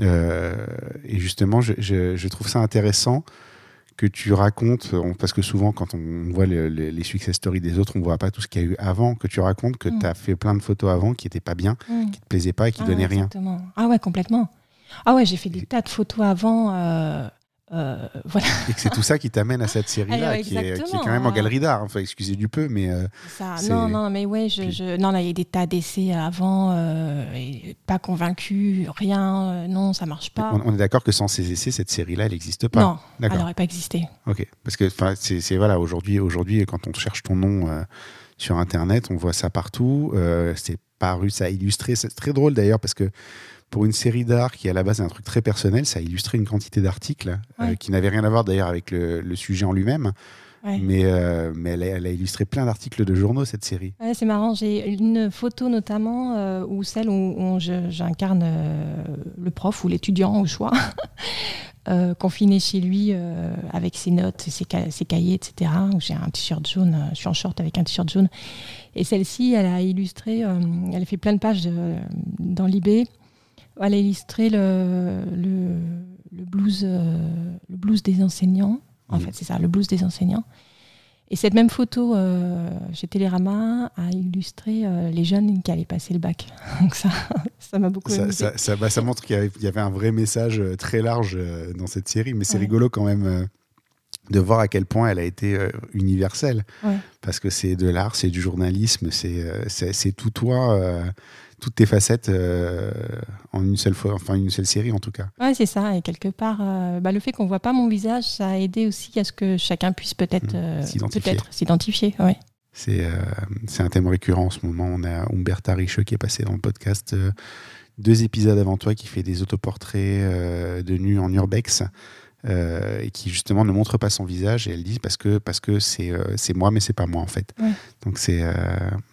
Et justement, je, je- je trouve ça intéressant que tu racontes, on- parce que souvent quand on voit le- le- les success stories des autres, on voit pas tout ce qu'il y a eu avant, que tu racontes que Mm. tu as fait plein de photos avant qui n'étaient pas bien, mm. qui te plaisaient pas et qui Ah, donnaient rien. Ah ouais, complètement. Ah ouais, j'ai fait des tas de photos avant. euh, euh, voilà, Et que c'est tout ça qui t'amène à cette série-là, qui, est, qui est exactement, quand même en hein. galerie d'art. Enfin, excusez du peu, mais euh, ça. Non, non, mais ouais, je, Puis- je- non, là, il y a des tas d'essais avant, euh, et pas convaincu, rien, euh, non, ça marche pas. on, on est d'accord que sans ces essais, cette série-là, elle n'existe pas. non, elle n'aurait pas existé. Ok. Parce que c'est voilà, aujourd'hui, aujourd'hui, quand on cherche ton nom sur Internet, on voit ça partout. C'est paru, ça a illustré. C'est très drôle d'ailleurs parce que pour une série d'art qui à la base est un truc très personnel, ça a illustré une quantité d'articles euh, qui n'avaient rien à voir d'ailleurs avec le, le sujet en lui-même. Ouais. Mais, euh, mais elle, a, elle a illustré plein d'articles de journaux, cette série. Ouais, c'est marrant. J'ai une photo notamment euh, où celle où, j'incarne euh, le prof ou l'étudiant au choix, confiné chez lui avec ses notes, ses, ca- ses cahiers, etc. J'ai un t-shirt jaune, je suis en short avec un t-shirt jaune. Et celle-ci, elle a illustré, elle a fait plein de pages dans l'IB. Elle a illustré le, le, le blues, euh, le blues des enseignants. En Mhm. fait, c'est ça, le blues des enseignants. Et cette même photo euh, chez Télérama a illustré euh, les jeunes qui allaient passer le bac. Donc ça, ça m'a beaucoup Ça, amusé. ça, ça- bah, ça montre qu'il y avait, il y avait un vrai message euh, très large dans cette série, mais c'est Ouais. rigolo quand même de voir à quel point elle a été euh, universelle. Ouais. Parce que c'est de l'art, c'est du journalisme, c'est euh, tout toi, euh, toutes tes facettes euh, en une seule fois, enfin une seule série en tout cas. Ouais, c'est ça. Et quelque part, euh, bah, le fait qu'on voit pas mon visage, ça a aidé aussi à ce que chacun puisse peut-être Mhm. euh, S'identifier. peut-être s'identifier. Ouais. C'est un thème récurrent en ce moment. On a Umberta Richeux qui est passé dans le podcast deux épisodes avant toi qui fait des autoportraits de nus en urbex euh, et qui justement ne montre pas son visage et elle dit parce que parce que c'est euh, c'est moi mais c'est pas moi en fait. Ouais. Donc c'est euh,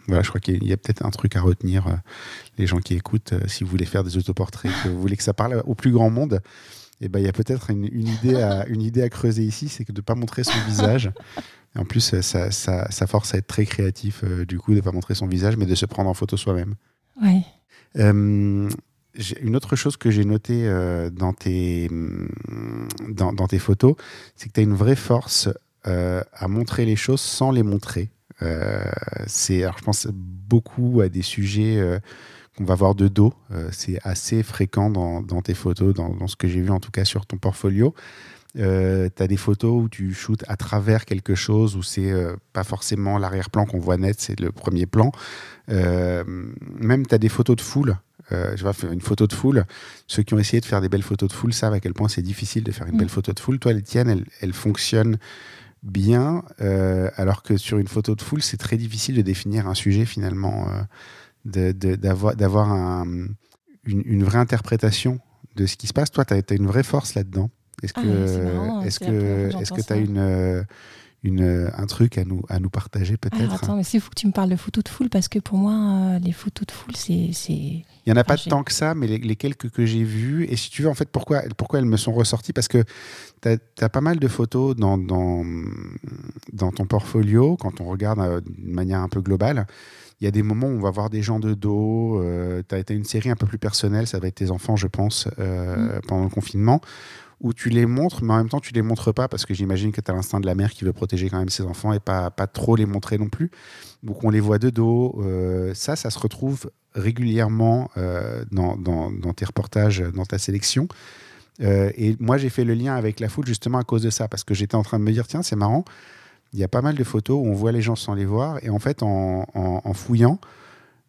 voilà, je crois qu'il y a peut-être un truc à retenir les gens qui écoutent si vous voulez faire des autoportraits que vous voulez que ça parle au plus grand monde. Et ben il y a peut-être une, une idée à une idée à creuser ici, c'est que de pas montrer son visage. Et en plus, ça, ça, ça force à être très créatif, du coup, de ne pas montrer son visage, mais de se prendre en photo soi-même. Euh, j'ai- une autre chose que j'ai notée euh, dans, tes, hum, dans, tes photos, c'est que tu as une vraie force euh, à montrer les choses sans les montrer. Euh, je pense beaucoup à des sujets qu'on va voir de dos. C'est assez fréquent dans, tes photos, dans, ce que j'ai vu en tout cas sur ton portfolio. Euh, tu as des photos où tu shootes à travers quelque chose, où c'est euh, pas forcément l'arrière-plan qu'on voit net, c'est le premier plan. Même tu as des photos de foule. Euh, je vois faire une photo de foule. Ceux qui ont essayé de faire des belles photos de foule savent à quel point c'est difficile de faire une Mm. belle photo de foule. Toi, les tiennes, elles, elles fonctionnent bien, euh, alors que sur une photo de foule, c'est très difficile de définir un sujet finalement, euh, de- de- d'avoir d'avoir un- une, une vraie interprétation de ce qui se passe. Toi, tu as, une vraie force là-dedans. Est-ce Ah que c'est marrant, est-ce que tu as une, une, un truc à nous, à nous partager Alors peut-être attends, mais c'est fou que tu me parles de photos de foule parce que pour moi, euh, les photos de foule, c'est. c'est- Il n'y en a pas Enfin, tant que ça, mais les, les quelques que j'ai vues, et si tu veux, en fait, pourquoi, pourquoi elles me sont ressorties? Parce que tu as, pas mal de photos dans, dans, dans ton portfolio, quand on regarde euh, d'une manière un peu globale. Il y a des moments où on va voir des gens de dos. tu as une série un peu plus personnelle, ça va être tes enfants, je pense, euh, pendant le confinement, où tu les montres, mais en même temps, tu les montres pas, parce que j'imagine que tu as l'instinct de la mère qui veut protéger quand même ses enfants et pas, pas trop les montrer non plus. Donc on les voit de dos. Euh, ça, ça se retrouve régulièrement euh, dans, dans- tes reportages, dans ta sélection. Euh, et moi, j'ai fait le lien avec la foule justement à cause de ça, parce que j'étais en train de me dire, tiens, c'est marrant, il y a pas mal de photos où on voit les gens sans les voir, et en fait, en- en fouillant,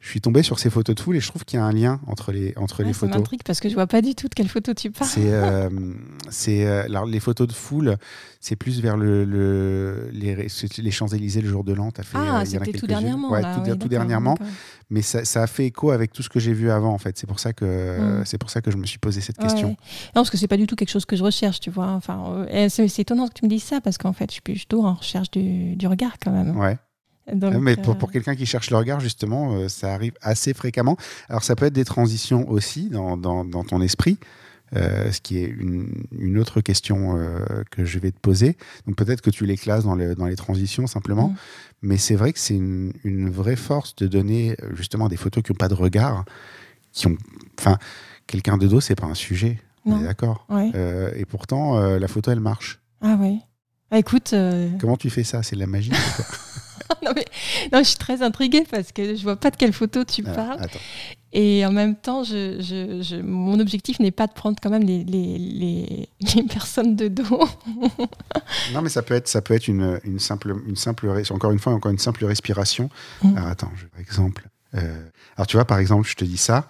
je suis tombé sur ces photos de foule et je trouve qu'il y a un lien entre les, entre Ouais, les ça photos. m'intrigue parce que je vois pas du tout de quelle photo tu parles. C'est, euh, c'est, euh, alors, les photos de foule, c'est plus vers le, le- les, les Champs-Élysées le jour de l'an. Fait, euh, Ah, a c'était tout dernièrement. Ouais, là, tout, oui, tout dernièrement. Mais ça, ça a fait écho avec tout ce que j'ai vu avant, en fait. C'est pour ça que, Mm. c'est pour ça que je me suis posé cette Ouais. question. Non, parce que c'est pas du tout quelque chose que je recherche, tu vois. Enfin, euh, c'est étonnant que tu me dises ça parce qu'en fait, je suis plutôt en recherche du, du regard quand même. Ouais. Donc, mais pour, euh, pour quelqu'un qui cherche le regard, justement, euh, ça arrive assez fréquemment. Alors, ça peut être des transitions aussi dans, dans, dans ton esprit, euh, ce qui est une, une autre question euh, que je vais te poser. Donc, peut-être que tu les classes dans, le- dans les transitions simplement. Mm. Mais c'est vrai que c'est une, une vraie force de donner euh, justement des photos qui n'ont pas de regard, qui ont. Enfin, quelqu'un de dos, c'est pas un sujet. On est d'accord. ouais. Euh, et pourtant, euh, la photo, elle marche. Ah ouais. Ah, écoute, euh, Comment tu fais ça? C'est de la magie non, mais, non, je suis très intriguée parce que je vois pas de quelle photo tu Alors, parles. attends. Et en même temps, je, je- je- mon objectif n'est pas de prendre quand même les, les, les, les personnes de dos. Non, mais ça peut être, ça peut être une, une simple, une simple, encore une fois, encore une simple respiration. Mm. Alors attends, je, par exemple. euh, alors tu vois, par exemple, je te dis ça.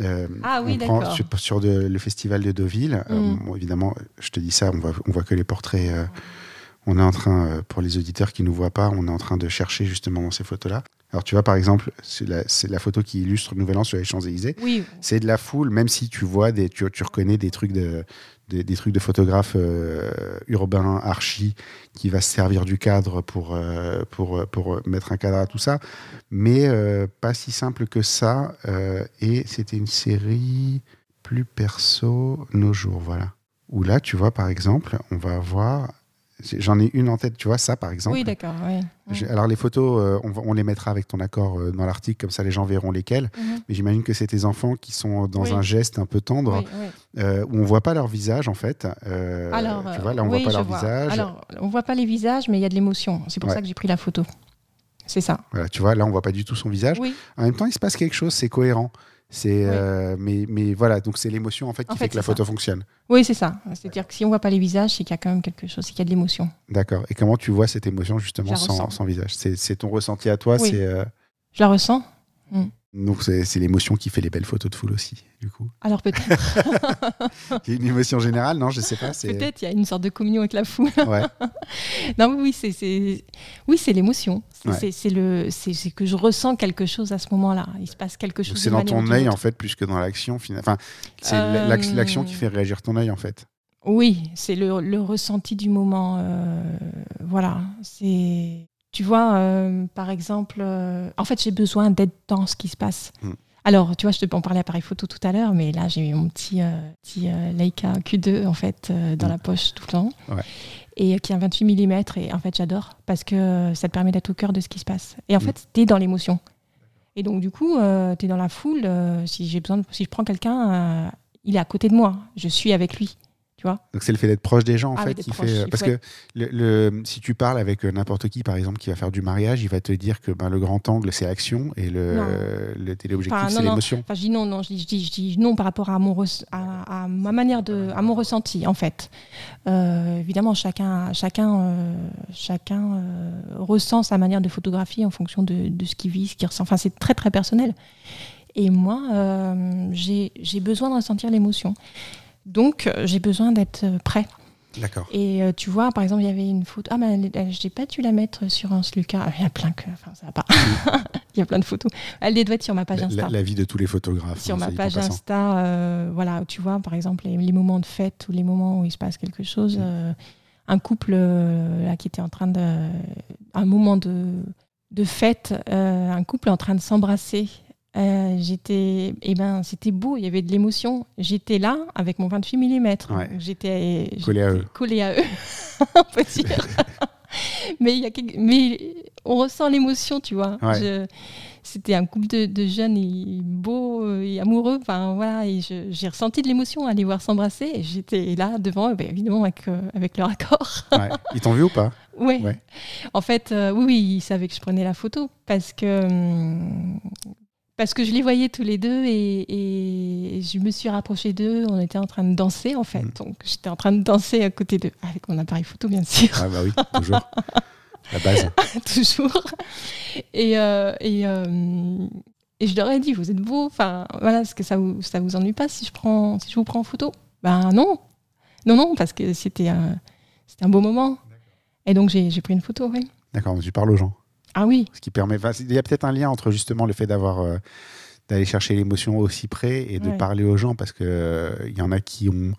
euh, Ah oui, on prend d'accord. sur, sur de- le festival de Deauville. euh, Mm. bon, évidemment, je te dis ça, on voit, on voit que les portraits. On est en train, euh, pour les auditeurs qui ne nous voient pas, on est en train de chercher justement dans ces photos-là. Alors tu vois, par exemple, c'est la, photo qui illustre Nouvel An sur les Champs-Élysées. Oui, C'est de la foule, même si tu vois des, tu, tu reconnais des trucs de, des, des trucs de photographe euh, urbain, archi, qui va se servir du cadre pour, euh, pour, pour mettre un cadre à tout ça. Mais euh, pas si simple que ça. Euh, et c'était une série plus perso, Nos jours, voilà. Où là, tu vois, par exemple, on va avoir. J'en ai une en tête, tu vois, ça par exemple. Oui, d'accord. Je- Alors les photos, euh, on, les mettra avec ton accord euh, dans l'article, comme ça les gens verront lesquelles. Mhm. Mais j'imagine que c'est tes enfants qui sont dans Oui. un geste un peu tendre, Oui, oui. euh, où on voit pas leur visage en fait. Alors, tu vois, là on oui, voit pas leur vois. visage. Alors, on voit pas les visages, mais il y a de l'émotion. C'est pour Ouais. ça que j'ai pris la photo. C'est ça. Voilà, tu vois, là on voit pas du tout son visage. Oui, En même temps, il se passe quelque chose, c'est cohérent. C'est, Oui. euh, mais, mais voilà, donc c'est l'émotion en fait qui En fait, fait, que la photo fonctionne. oui, c'est ça. C'est-à-dire que si on voit pas les visages, c'est qu'il y a quand même quelque chose, c'est qu'il y a de l'émotion. D'accord. Et comment tu vois cette émotion justement sans, visage? C'est, c'est ton ressenti à toi. Oui. C'est, euh, Je la ressens. Donc c'est, l'émotion qui fait les belles photos de foule aussi. Du coup, Alors peut-être, il y a une émotion générale, non Je sais pas. Peut-être, il y a une sorte de communion avec la foule. Ouais. non, oui, c'est, oui, c'est l'émotion. C'est, Ouais. le, c'est, que je ressens quelque chose à ce moment-là. Il se passe quelque chose. C'est dans ton œil en fait plus que dans l'action. Enfin, c'est Euh, l'ac- l'action qui fait réagir ton œil en fait. Oui, c'est le, le ressenti du moment. euh, voilà, c'est. Tu vois, euh, par exemple, euh, en fait, j'ai besoin d'être dans ce qui se passe. Mm. Alors, tu vois, je te en parlais appareil photo tout à l'heure, mais là, j'ai mon petit, euh, petit euh, Leica Q2 en fait dans Mm. la poche tout le temps, Ouais. et qui a un 28 mm. Et en fait, j'adore parce que ça te permet d'être au cœur de ce qui se passe. Et en Mm. fait, t'es dans l'émotion. Et donc, du coup, t'es dans la foule. si j'ai besoin, de- si je prends quelqu'un, il est à côté de moi. Je suis avec lui. Tu vois Donc c'est le fait d'être proche des gens en Ah fait qui fait il parce que le, le- si tu parles avec euh, n'importe qui par exemple qui va faire du mariage, il va te dire que ben, le grand angle c'est l'action et le, téléobjectif Enfin, c'est l'émotion. Enfin, je dis non, non, je dis, je dis, je dis non par rapport à mon à, à ma manière de, à mon ressenti en fait. Euh, évidemment, chacun, chacun, euh, chacun euh, ressent sa manière de photographier en fonction de, de ce qu'il vit, ce qu'il ressent. Enfin, c'est très très personnel. Et moi, euh, j'ai j'ai besoin de ressentir l'émotion. Donc, euh, j'ai besoin d'être euh, prêt. D'accord. Et euh, tu vois, par exemple, il y avait une photo. Ah, elle- j'ai pas dû la mettre sur un Lucas. Il y a plein que. Enfin, ça va pas. il y a plein de photos. Elle doit être sur ma page Insta la- la vie de tous les photographes. sur hein, ma page. Insta, euh, voilà, tu vois, par exemple, les, les moments de fête ou les moments où il se passe quelque chose. Mm. euh, un couple là, qui était en train de. Un moment de, de fête, un couple en train de s'embrasser. Euh, j'étais, eh ben, c'était beau, il y avait de l'émotion. J'étais là avec mon 28 mm. Ouais. J'étais Collé à eux. collée à eux, on peut dire. mais, y a mais on ressent l'émotion, tu vois. Ouais. Je- c'était un couple de, de jeunes et beaux euh, et amoureux. Enfin, voilà, et j'ai ressenti de l'émotion à les voir s'embrasser. Et j'étais là devant, eh ben, évidemment, avec, euh, avec leur accord. Ouais. Ils t'ont vu ou pas? Ouais. Ouais. En fait, euh, oui, oui, ils savaient que je prenais la photo parce que, hum, parce que je les voyais tous les deux et, et je me suis rapprochée d'eux. On était en train de danser, en fait. Mm. Donc, j'étais en train de danser à côté d'eux, avec mon appareil photo, bien sûr. Ouais, bah oui, toujours. La base. toujours. Et, euh, et, euh, et je leur ai dit, vous êtes beaux. Enfin, voilà, est-ce que ça vous, ça vous ennuie pas si je, prends, si je vous prends en photo? Ben non. Non, non, parce que c'était un, c'était un beau moment. Et donc, j'ai j'ai pris une photo, oui. D'accord, tu parles aux gens. Ah oui, Ce qui permet. Il y a peut-être un lien entre justement le fait d'avoir. euh, d'aller chercher l'émotion aussi près et de Ouais. parler aux gens parce que euh, il y en a qui ont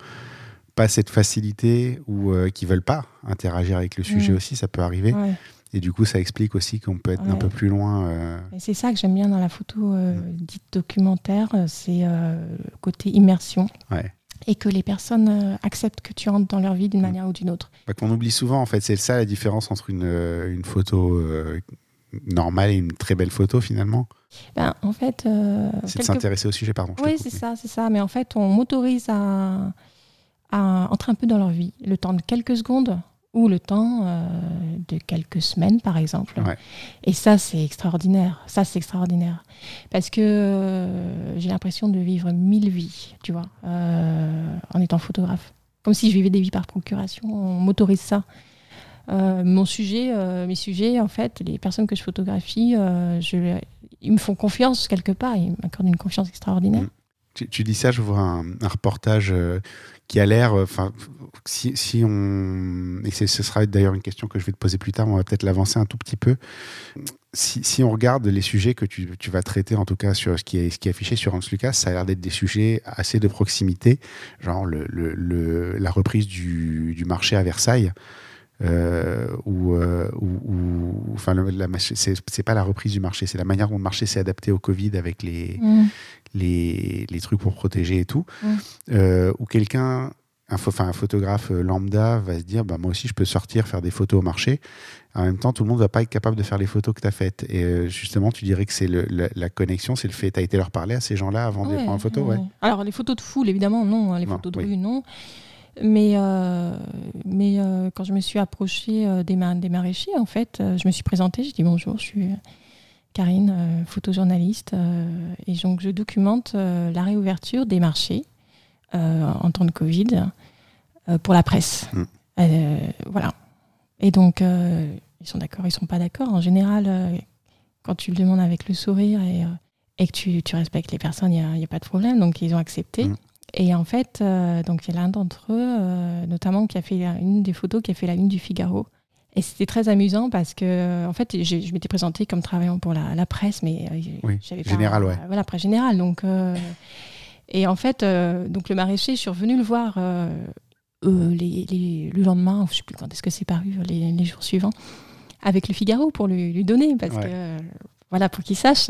pas cette facilité ou euh, qui veulent pas interagir avec le sujet Mm. aussi, ça peut arriver. ouais. Et du coup, ça explique aussi qu'on peut être un peu plus loin. euh, c'est ça que j'aime bien dans la photo euh, Mm. dite documentaire, c'est euh, le côté immersion. Ouais. Et que les personnes acceptent que tu entres dans leur vie d'une Mm. manière ou d'une autre. bah, qu'on oublie souvent, en fait. C'est ça la différence entre une, une photo normale et une très belle photo finalement. Ben, en fait, euh, C'est de quelque s'intéresser au sujet, pardon. Oui, c'est ça, c'est ça. Mais en fait, on m'autorise à, à entrer un peu dans leur vie, le temps de quelques secondes ou le temps euh, de quelques semaines, par exemple. Ouais. Et ça, c'est extraordinaire. Ça, c'est extraordinaire. Parce que euh, j'ai l'impression de vivre mille vies, tu vois, en étant photographe. Comme si je vivais des vies par procuration. On m'autorise ça. Euh, mon sujet, euh, mes sujets, en fait, les personnes que je photographie, euh, ils me font confiance quelque part. Ils m'accordent une confiance extraordinaire. Mm. Tu, dis ça, je vois un, reportage qui a l'air. Enfin, si, si on. Et ce sera d'ailleurs une question que je vais te poser plus tard, on va peut-être l'avancer un tout petit peu. Si, si on regarde les sujets que tu, tu vas traiter, en tout cas sur ce qui est, ce qui est affiché sur Hans Lucas, ça a l'air d'être des sujets assez de proximité, genre le- le- la reprise du, du marché à Versailles. Euh, ou, euh, enfin, c'est pas la reprise du marché, c'est la manière dont le marché s'est adapté au Covid avec les, Mm. les, les trucs pour protéger et tout, Mm. euh, où quelqu'un, un, enfin, un photographe euh, lambda va se dire, bah, moi aussi je peux sortir, faire des photos au marché. En même temps, tout le monde va pas être capable de faire les photos que tu as faites. Et euh, justement, tu dirais que c'est la, la connexion, c'est le fait, tu as été leur parler à ces gens-là avant de prendre en photo, ouais. ouais. Alors, les photos de foule, évidemment, non. hein, Les Non, photos de oui. rue, non. Mais, euh, mais euh, quand je me suis approchée euh, des, ma- des maraîchers, en fait, je me suis présentée, j'ai dit bonjour, je suis Karine, photojournaliste, et donc je documente la réouverture des marchés en temps de Covid pour la presse. Mm. Voilà. Et donc, ils sont d'accord, ils sont pas d'accord. En général, quand tu le demandes avec le sourire et, et que tu, tu respectes les personnes, il n'y a, pas de problème. Donc, ils ont accepté. Mm. Et en fait, euh, donc il y a l'un d'entre eux, euh, notamment, qui a fait une des photos qui a fait la une du Figaro. Et c'était très amusant parce que, en fait, je m'étais présentée comme travaillant pour la, la presse, mais euh, Oui, j'avais pas, ouais. Voilà, presse générale. Donc, euh, et en fait, euh, donc le maraîcher, je suis revenue le voir euh, euh, les, les- le lendemain, je sais plus quand est-ce que c'est paru, les, les jours suivants, avec le Figaro pour lui, lui donner, parce Ouais. que euh, voilà, pour qu'il sache.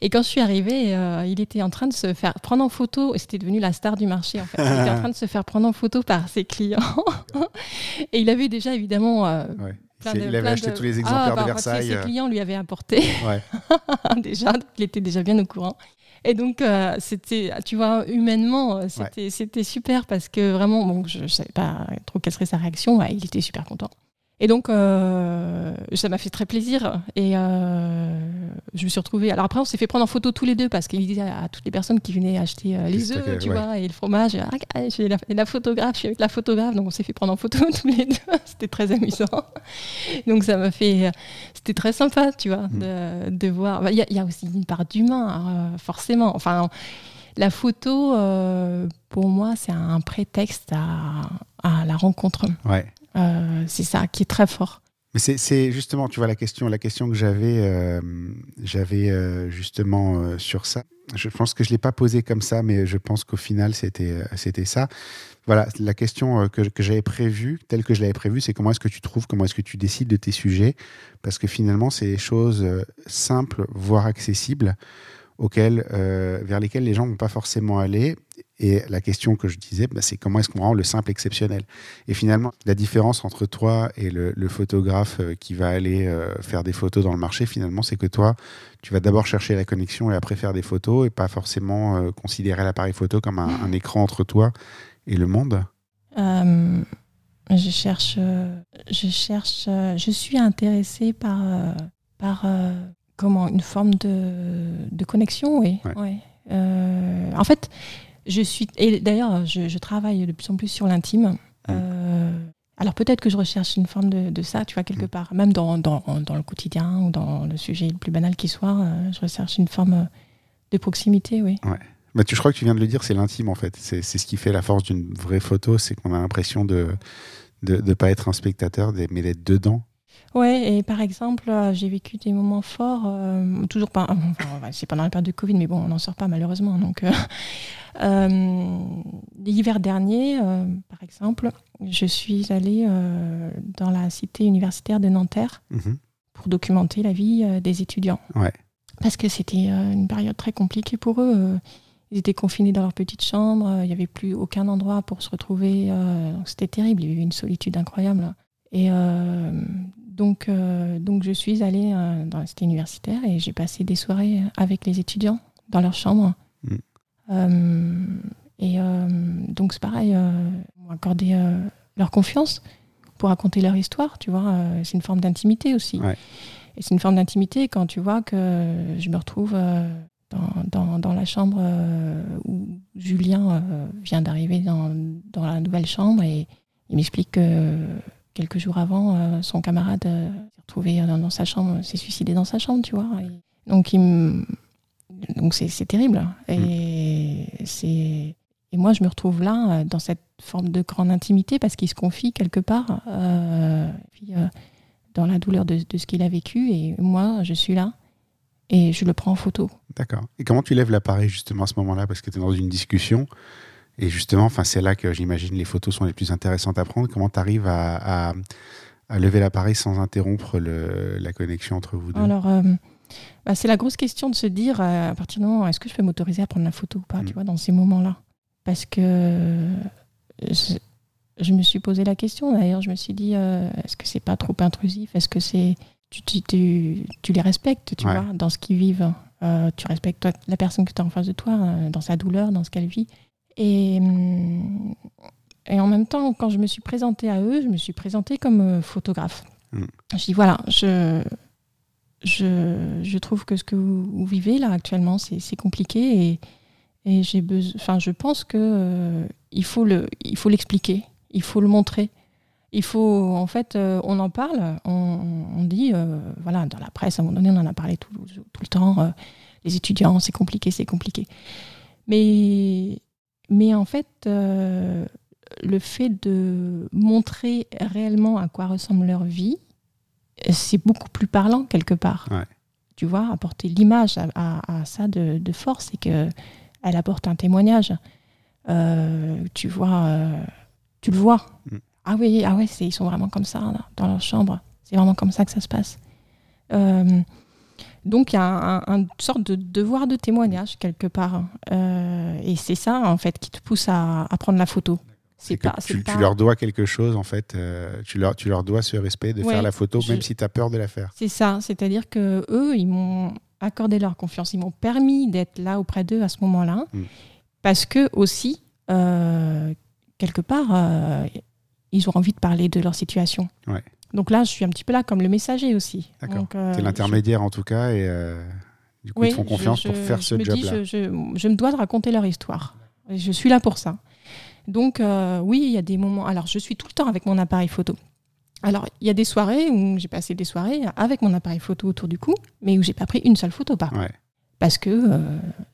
Et quand je suis arrivée, euh, il était en train de se faire prendre en photo, et c'était devenu la star du marché en fait. Il était en train de se faire prendre en photo par ses clients. et il avait déjà évidemment. euh, Ouais. de- il avait acheté de- tous les Ah, exemplaires bah, de Versailles. Ses euh, clients lui avaient apporté ouais. déjà, il était déjà bien au courant. Et donc, euh, c'était, tu vois, humainement, c'était, c'était super parce que vraiment, bon, je ne savais pas trop quelle serait sa réaction. ouais, il était super content. Et donc, euh, ça m'a fait très plaisir. Et euh, je me suis retrouvée. Alors après, on s'est fait prendre en photo tous les deux parce qu'il disait à toutes les personnes qui venaient acheter euh, les œufs, tu ouais. vois, et le fromage. Ah, ah, j'ai la, la photographe, je suis avec la photographe. Donc, on s'est fait prendre en photo tous les deux. C'était très amusant. Donc, ça m'a fait. C'était très sympa, tu vois, Mm. de, de voir. Bah, Il y, a- il y a aussi une part d'humain, euh, forcément. Enfin, la photo, pour moi, c'est un prétexte à, à la rencontre. Ouais. Euh, c'est ça qui est très fort. C'est- justement, tu vois, la question, la question que j'avais, euh, euh, justement sur ça. Je pense que je l'ai pas posée comme ça, mais je pense qu'au final, c'était, ça. Voilà, la question que, j'avais prévue, telle que je l'avais prévue, c'est comment est-ce que tu trouves, comment est-ce que tu décides de tes sujets, parce que finalement, c'est des choses simples, voire accessibles, auxquelles, vers lesquelles les gens vont pas forcément aller. Et la question que je disais, bah, c'est comment est-ce qu'on rend le simple exceptionnel? Et finalement, la différence entre toi et le, le photographe euh, qui va aller euh, faire des photos dans le marché, finalement, c'est que toi, tu vas d'abord chercher la connexion et après faire des photos et pas forcément euh, considérer l'appareil photo comme un, un écran entre toi et le monde? Euh, je cherche, je cherche, je suis intéressée par, par comment une forme de, de connexion, oui. Ouais. ouais. En fait, je suis et d'ailleurs, je, je travaille de plus en plus sur l'intime. Euh, alors peut-être que je recherche une forme de, de ça, tu vois, quelque Mm. part, même dans, dans, dans le quotidien ou dans le sujet le plus banal qui soit, euh, je recherche une forme de proximité, oui. Bah, tu, je crois que tu viens de le dire, c'est l'intime en fait. C'est ce qui fait la force d'une vraie photo, c'est qu'on a l'impression de ne pas être un spectateur, mais d'être dedans. Ouais, et par exemple, euh, j'ai vécu des moments forts, euh, toujours pas, enfin, c'est pendant la période de Covid, mais bon, on n'en sort pas malheureusement. Donc, euh, euh, l'hiver dernier, par exemple, je suis allée dans la cité universitaire de Nanterre Mhm. pour documenter la vie des étudiants. Ouais. Parce que c'était une période très compliquée pour eux. Ils étaient confinés dans leur petite chambre, il n'y avait plus aucun endroit pour se retrouver. donc C'était terrible, il y avait une solitude incroyable. Et euh, donc, euh, donc je suis allée euh, dans la cité universitaire et j'ai passé des soirées avec les étudiants dans leur chambre. Mm. Euh, et euh, donc c'est pareil, ils m'ont accordé euh, leur confiance pour raconter leur histoire, tu vois. c'est une forme d'intimité aussi. Ouais. Et c'est une forme d'intimité quand tu vois que je me retrouve dans, dans, dans la chambre où Julien vient d'arriver dans, dans la nouvelle chambre et il m'explique que quelques jours avant, euh, son camarade euh, s'est retrouvé dans, dans sa chambre, s'est suicidé dans sa chambre, tu vois. Et donc il Donc c'est c'est terrible. Et, c'est... et moi, je me retrouve là, euh, dans cette forme de grande intimité, parce qu'il se confie quelque part euh, puis, euh, dans la douleur de, de ce qu'il a vécu. Et moi, je suis là. Et je le prends en photo. D'accord. Et comment tu lèves l'appareil justement à ce moment-là? Parce que tu es dans une discussion. Et justement, c'est là que j'imagine les photos sont les plus intéressantes à prendre. Comment tu arrives à, à- à lever l'appareil sans interrompre le- la connexion entre vous deux? Alors, euh, bah, c'est la grosse question de se dire, euh, à partir du moment, est-ce que je peux m'autoriser à prendre la photo ou pas, Mm. tu vois, dans ces moments-là? Parce que je, je me suis posé la question, d'ailleurs, je me suis dit, euh, est-ce que c'est pas trop intrusif? Est-ce que c'est... Tu, tu, tu, tu les respectes, tu Ouais. vois, dans ce qu'ils vivent? Euh, tu respectes toi, la personne que tu as en face de toi, euh, dans sa douleur, dans ce qu'elle vit. Et, hum, et en même temps, quand je me suis présentée à eux, je me suis présentée comme euh, photographe. Mm. Je dis, voilà, je, je, je trouve que ce que vous, vous vivez là actuellement, c'est c'est compliqué et, et j'ai besoin. Enfin, je pense que euh, il faut le, il faut l'expliquer, il faut le montrer. Il faut, en fait, euh, on en parle, on, on dit, euh, voilà, dans la presse, à un moment donné, on en a parlé tout, tout le temps. les étudiants, c'est compliqué, c'est compliqué. Mais, mais en fait, euh, le fait de montrer réellement à quoi ressemble leur vie, c'est beaucoup plus parlant quelque part. Ouais. Tu vois, apporter l'image à, à- à ça de, de force, c'est que elle apporte un témoignage. Euh, tu vois, euh, tu le vois. Mm. Ah oui, ah ouais, ils sont vraiment comme ça là, dans leur chambre. C'est vraiment comme ça que ça se passe. Euh, donc il y a un, un- une sorte de devoir de témoignage quelque part. Euh, et c'est ça en fait qui te pousse à, à prendre la photo. C'est pas, tu, leur dois quelque chose, en fait. euh, tu, leur, tu leur dois ce respect de Ouais, faire la photo, je- même si tu as peur de la faire. C'est ça, c'est-à-dire que eux, ils m'ont accordé leur confiance, ils m'ont permis d'être là auprès d'eux à ce moment-là, Mm. parce que aussi, euh, quelque part, ils ont envie de parler de leur situation. Ouais. Donc là, je suis un petit peu là comme le messager aussi. D'accord. Euh, Tu es l'intermédiaire, en tout cas, et euh, du coup, Oui, ils te font confiance je- pour faire ce job-là. je, me dois de raconter leur histoire. Et je suis là pour ça. Donc, euh, oui, il y a des moments. Alors, je suis tout le temps avec mon appareil photo. Alors, il y a des soirées où j'ai passé des soirées avec mon appareil photo autour du cou, mais où j'ai pas pris une seule photo par Ouais. parce que euh,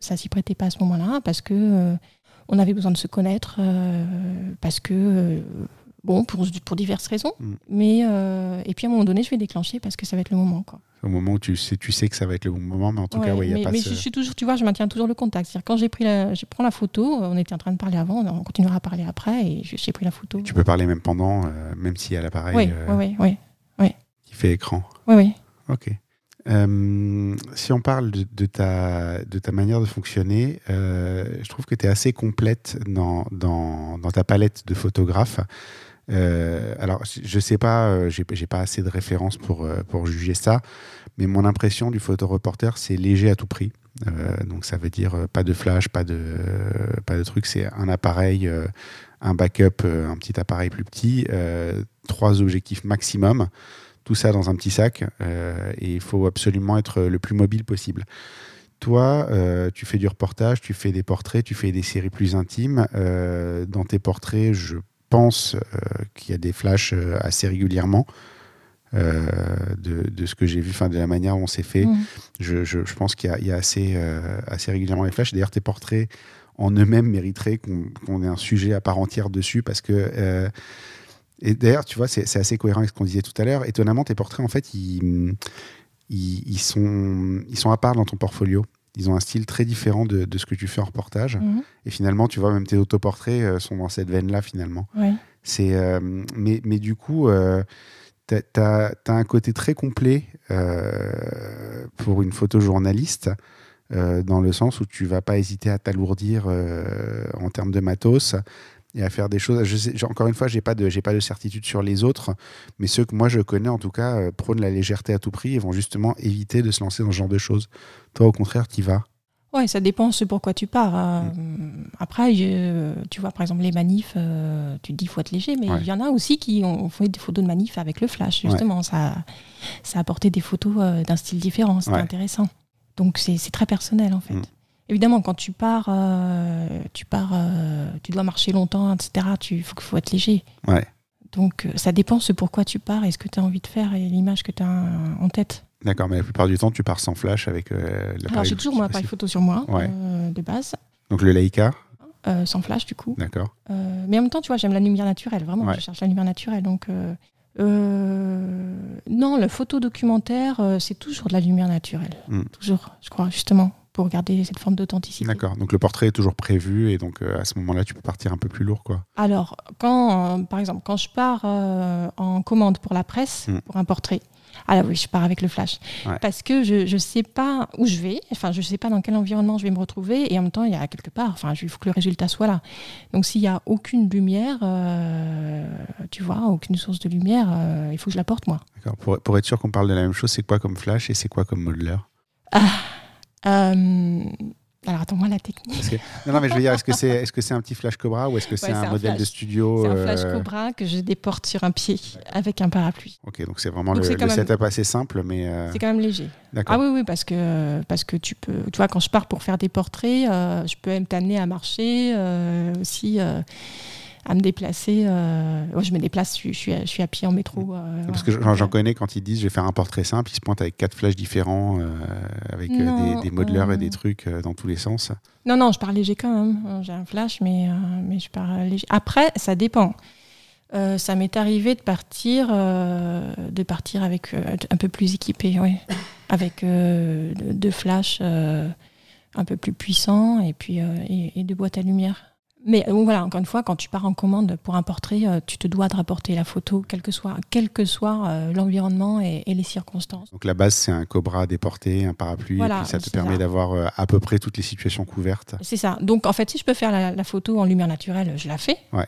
ça s'y prêtait pas à ce moment-là, parce que on avait besoin de se connaître, parce que bon pour, pour diverses raisons. Mm. Mais euh, et puis à un moment donné, je vais déclencher parce que ça va être le moment. Quoi. Au moment où tu sais, tu sais que ça va être le bon moment, mais en tout cas, Ouais, ouais, il y a mais pas mais ce- je suis toujours, tu vois, je maintiens toujours le contact. C'est-à-dire quand j'ai pris la, je prends la photo, on était en train de parler avant, on continuera à parler après, et j'ai pris la photo. Tu peux parler même pendant, euh, même s'il y a l'appareil Oui, euh, oui, oui, oui, qui fait écran. oui, oui. Ok. Euh, si on parle de, de ta, de ta manière de fonctionner, euh, je trouve que tu es assez complète dans, dans, dans ta palette de photographes. Euh, alors, je sais pas, euh, j'ai pas assez de références pour, euh, pour juger ça, mais mon impression du photoreporter, c'est léger à tout prix. Donc, ça veut dire pas de flash, pas de, pas de truc, c'est un appareil, un backup, un petit appareil plus petit, trois objectifs maximum tout ça dans un petit sac et il faut absolument être le plus mobile possible. Toi, tu fais du reportage, tu fais des portraits, tu fais des séries plus intimes. Dans tes portraits, je pense euh, qu'il y a des flashs euh, assez régulièrement. euh, de, de ce que j'ai vu, enfin de la manière dont c'est fait, Mhm. je, je- je pense qu'il y a, il y a assez, euh, assez régulièrement des flashs. D'ailleurs, tes portraits en eux-mêmes mériteraient qu'on ait un sujet à part entière dessus parce que. euh, et d'ailleurs, tu vois, c'est c'est assez cohérent avec ce qu'on disait tout à l'heure. Étonnamment, tes portraits, en fait, ils, ils, ils sont, ils sont à part dans ton portfolio. Ils ont un style très différent de, de ce que tu fais en reportage. Mhm. Et finalement, tu vois, même tes autoportraits euh, sont dans cette veine-là, finalement. Ouais. C'est, euh, mais, mais du coup, euh, tu as, un côté très complet euh, pour une photojournaliste, dans le sens où tu vas pas hésiter à t'alourdir en termes de matos et à faire des choses. Je sais, encore une fois, j'ai pas de, j'ai pas de certitude sur les autres, mais ceux que moi je connais, en tout cas, euh, prônent la légèreté à tout prix et vont justement éviter de se lancer dans ce genre de choses. Toi, au contraire, tu vas? Ouais, ça dépend ce pourquoi tu pars. euh, Après, je- tu vois, par exemple, les manifs, euh, tu te dis faut être léger, mais il Ouais. y en a aussi qui ont fait des photos de manifs avec le flash, Ouais. justement. Ça, ça a apporté des photos euh, d'un style différent, c'était Ouais. intéressant. Donc, c'est c'est très personnel, en fait. Mm. Évidemment, quand tu pars, euh, tu pars, euh, tu dois marcher longtemps, etc. Il faut, faut être léger. Ouais. Donc, euh, ça dépend ce pourquoi tu pars et ce que tu as envie de faire et l'image que tu as en tête. D'accord, mais la plupart du temps, tu pars sans flash avec euh, l'appareil. Alors j'ai toujours mon appareil photo sur moi, Ouais. de base, Donc le Leica, sans flash du coup. d'accord. Mais en même temps, tu vois, j'aime la lumière naturelle, vraiment, Ouais. je cherche la lumière naturelle. Donc, non, le photo documentaire, c'est toujours de la lumière naturelle. Mm. Toujours, je crois, justement, pour garder cette forme d'authenticité. D'accord. Donc le portrait est toujours prévu et donc euh, à ce moment-là, tu peux partir un peu plus lourd, quoi. Alors, quand, euh, par exemple, quand je pars euh, en commande pour la presse, Mm. pour un portrait, ah là oui, je pars avec le flash. Ouais. Parce que je ne sais pas où je vais, enfin, je ne sais pas dans quel environnement je vais me retrouver, et en même temps, il y a quelque part, enfin, il faut que le résultat soit là. Donc, s'il n'y a aucune lumière, euh, tu vois, aucune source de lumière, euh, il faut que je la porte, moi. D'accord. Pour, pour être sûr qu'on parle de la même chose, c'est quoi comme flash et c'est quoi comme modeler Euh, alors, attends-moi la technique. Que- Non, non, mais je veux dire, est-ce que c'est est -ce c'est un petit flash Cobra ou est-ce que c'est Ouais, un c'est un modèle de flash. studio C'est un flash euh, Cobra que je déporte sur un pied avec un parapluie. Ok, donc c'est vraiment Donc le, c'est quand le même- setup assez simple, mais euh, C'est quand même léger. Ah oui, oui, parce que, parce que tu peux. Tu vois, quand je pars pour faire des portraits, euh, je peux même t'amener à marcher euh, aussi, euh, à me déplacer. euh, ouais, je me déplace, je, suis- je suis, à, je suis à pied en métro. euh, Parce que j'en connais quand ils disent je vais faire un portrait simple, ils se pointent avec quatre flashs différents, euh, avec Non, des, des modelers et des trucs dans tous les sens. Non, non, je pars léger quand même. J'ai un flash, mais, mais je pars léger. Après, ça dépend. Ça m'est arrivé de partir, de partir avec un peu plus équipé, oui. avec deux flashs un peu plus puissants et puis et, et deux boîtes à lumière. Mais euh, voilà, encore une fois, quand tu pars en commande pour un portrait, euh, tu te dois de rapporter la photo, quel que soit, quel que soit euh, l'environnement et, et les circonstances. Donc la base, c'est un Cobra déporté, un parapluie, Voilà, et puis ça te permet d'avoir à peu près toutes les situations couvertes. C'est ça. Donc en fait, si je peux faire la, la photo en lumière naturelle, je la fais. Ouais.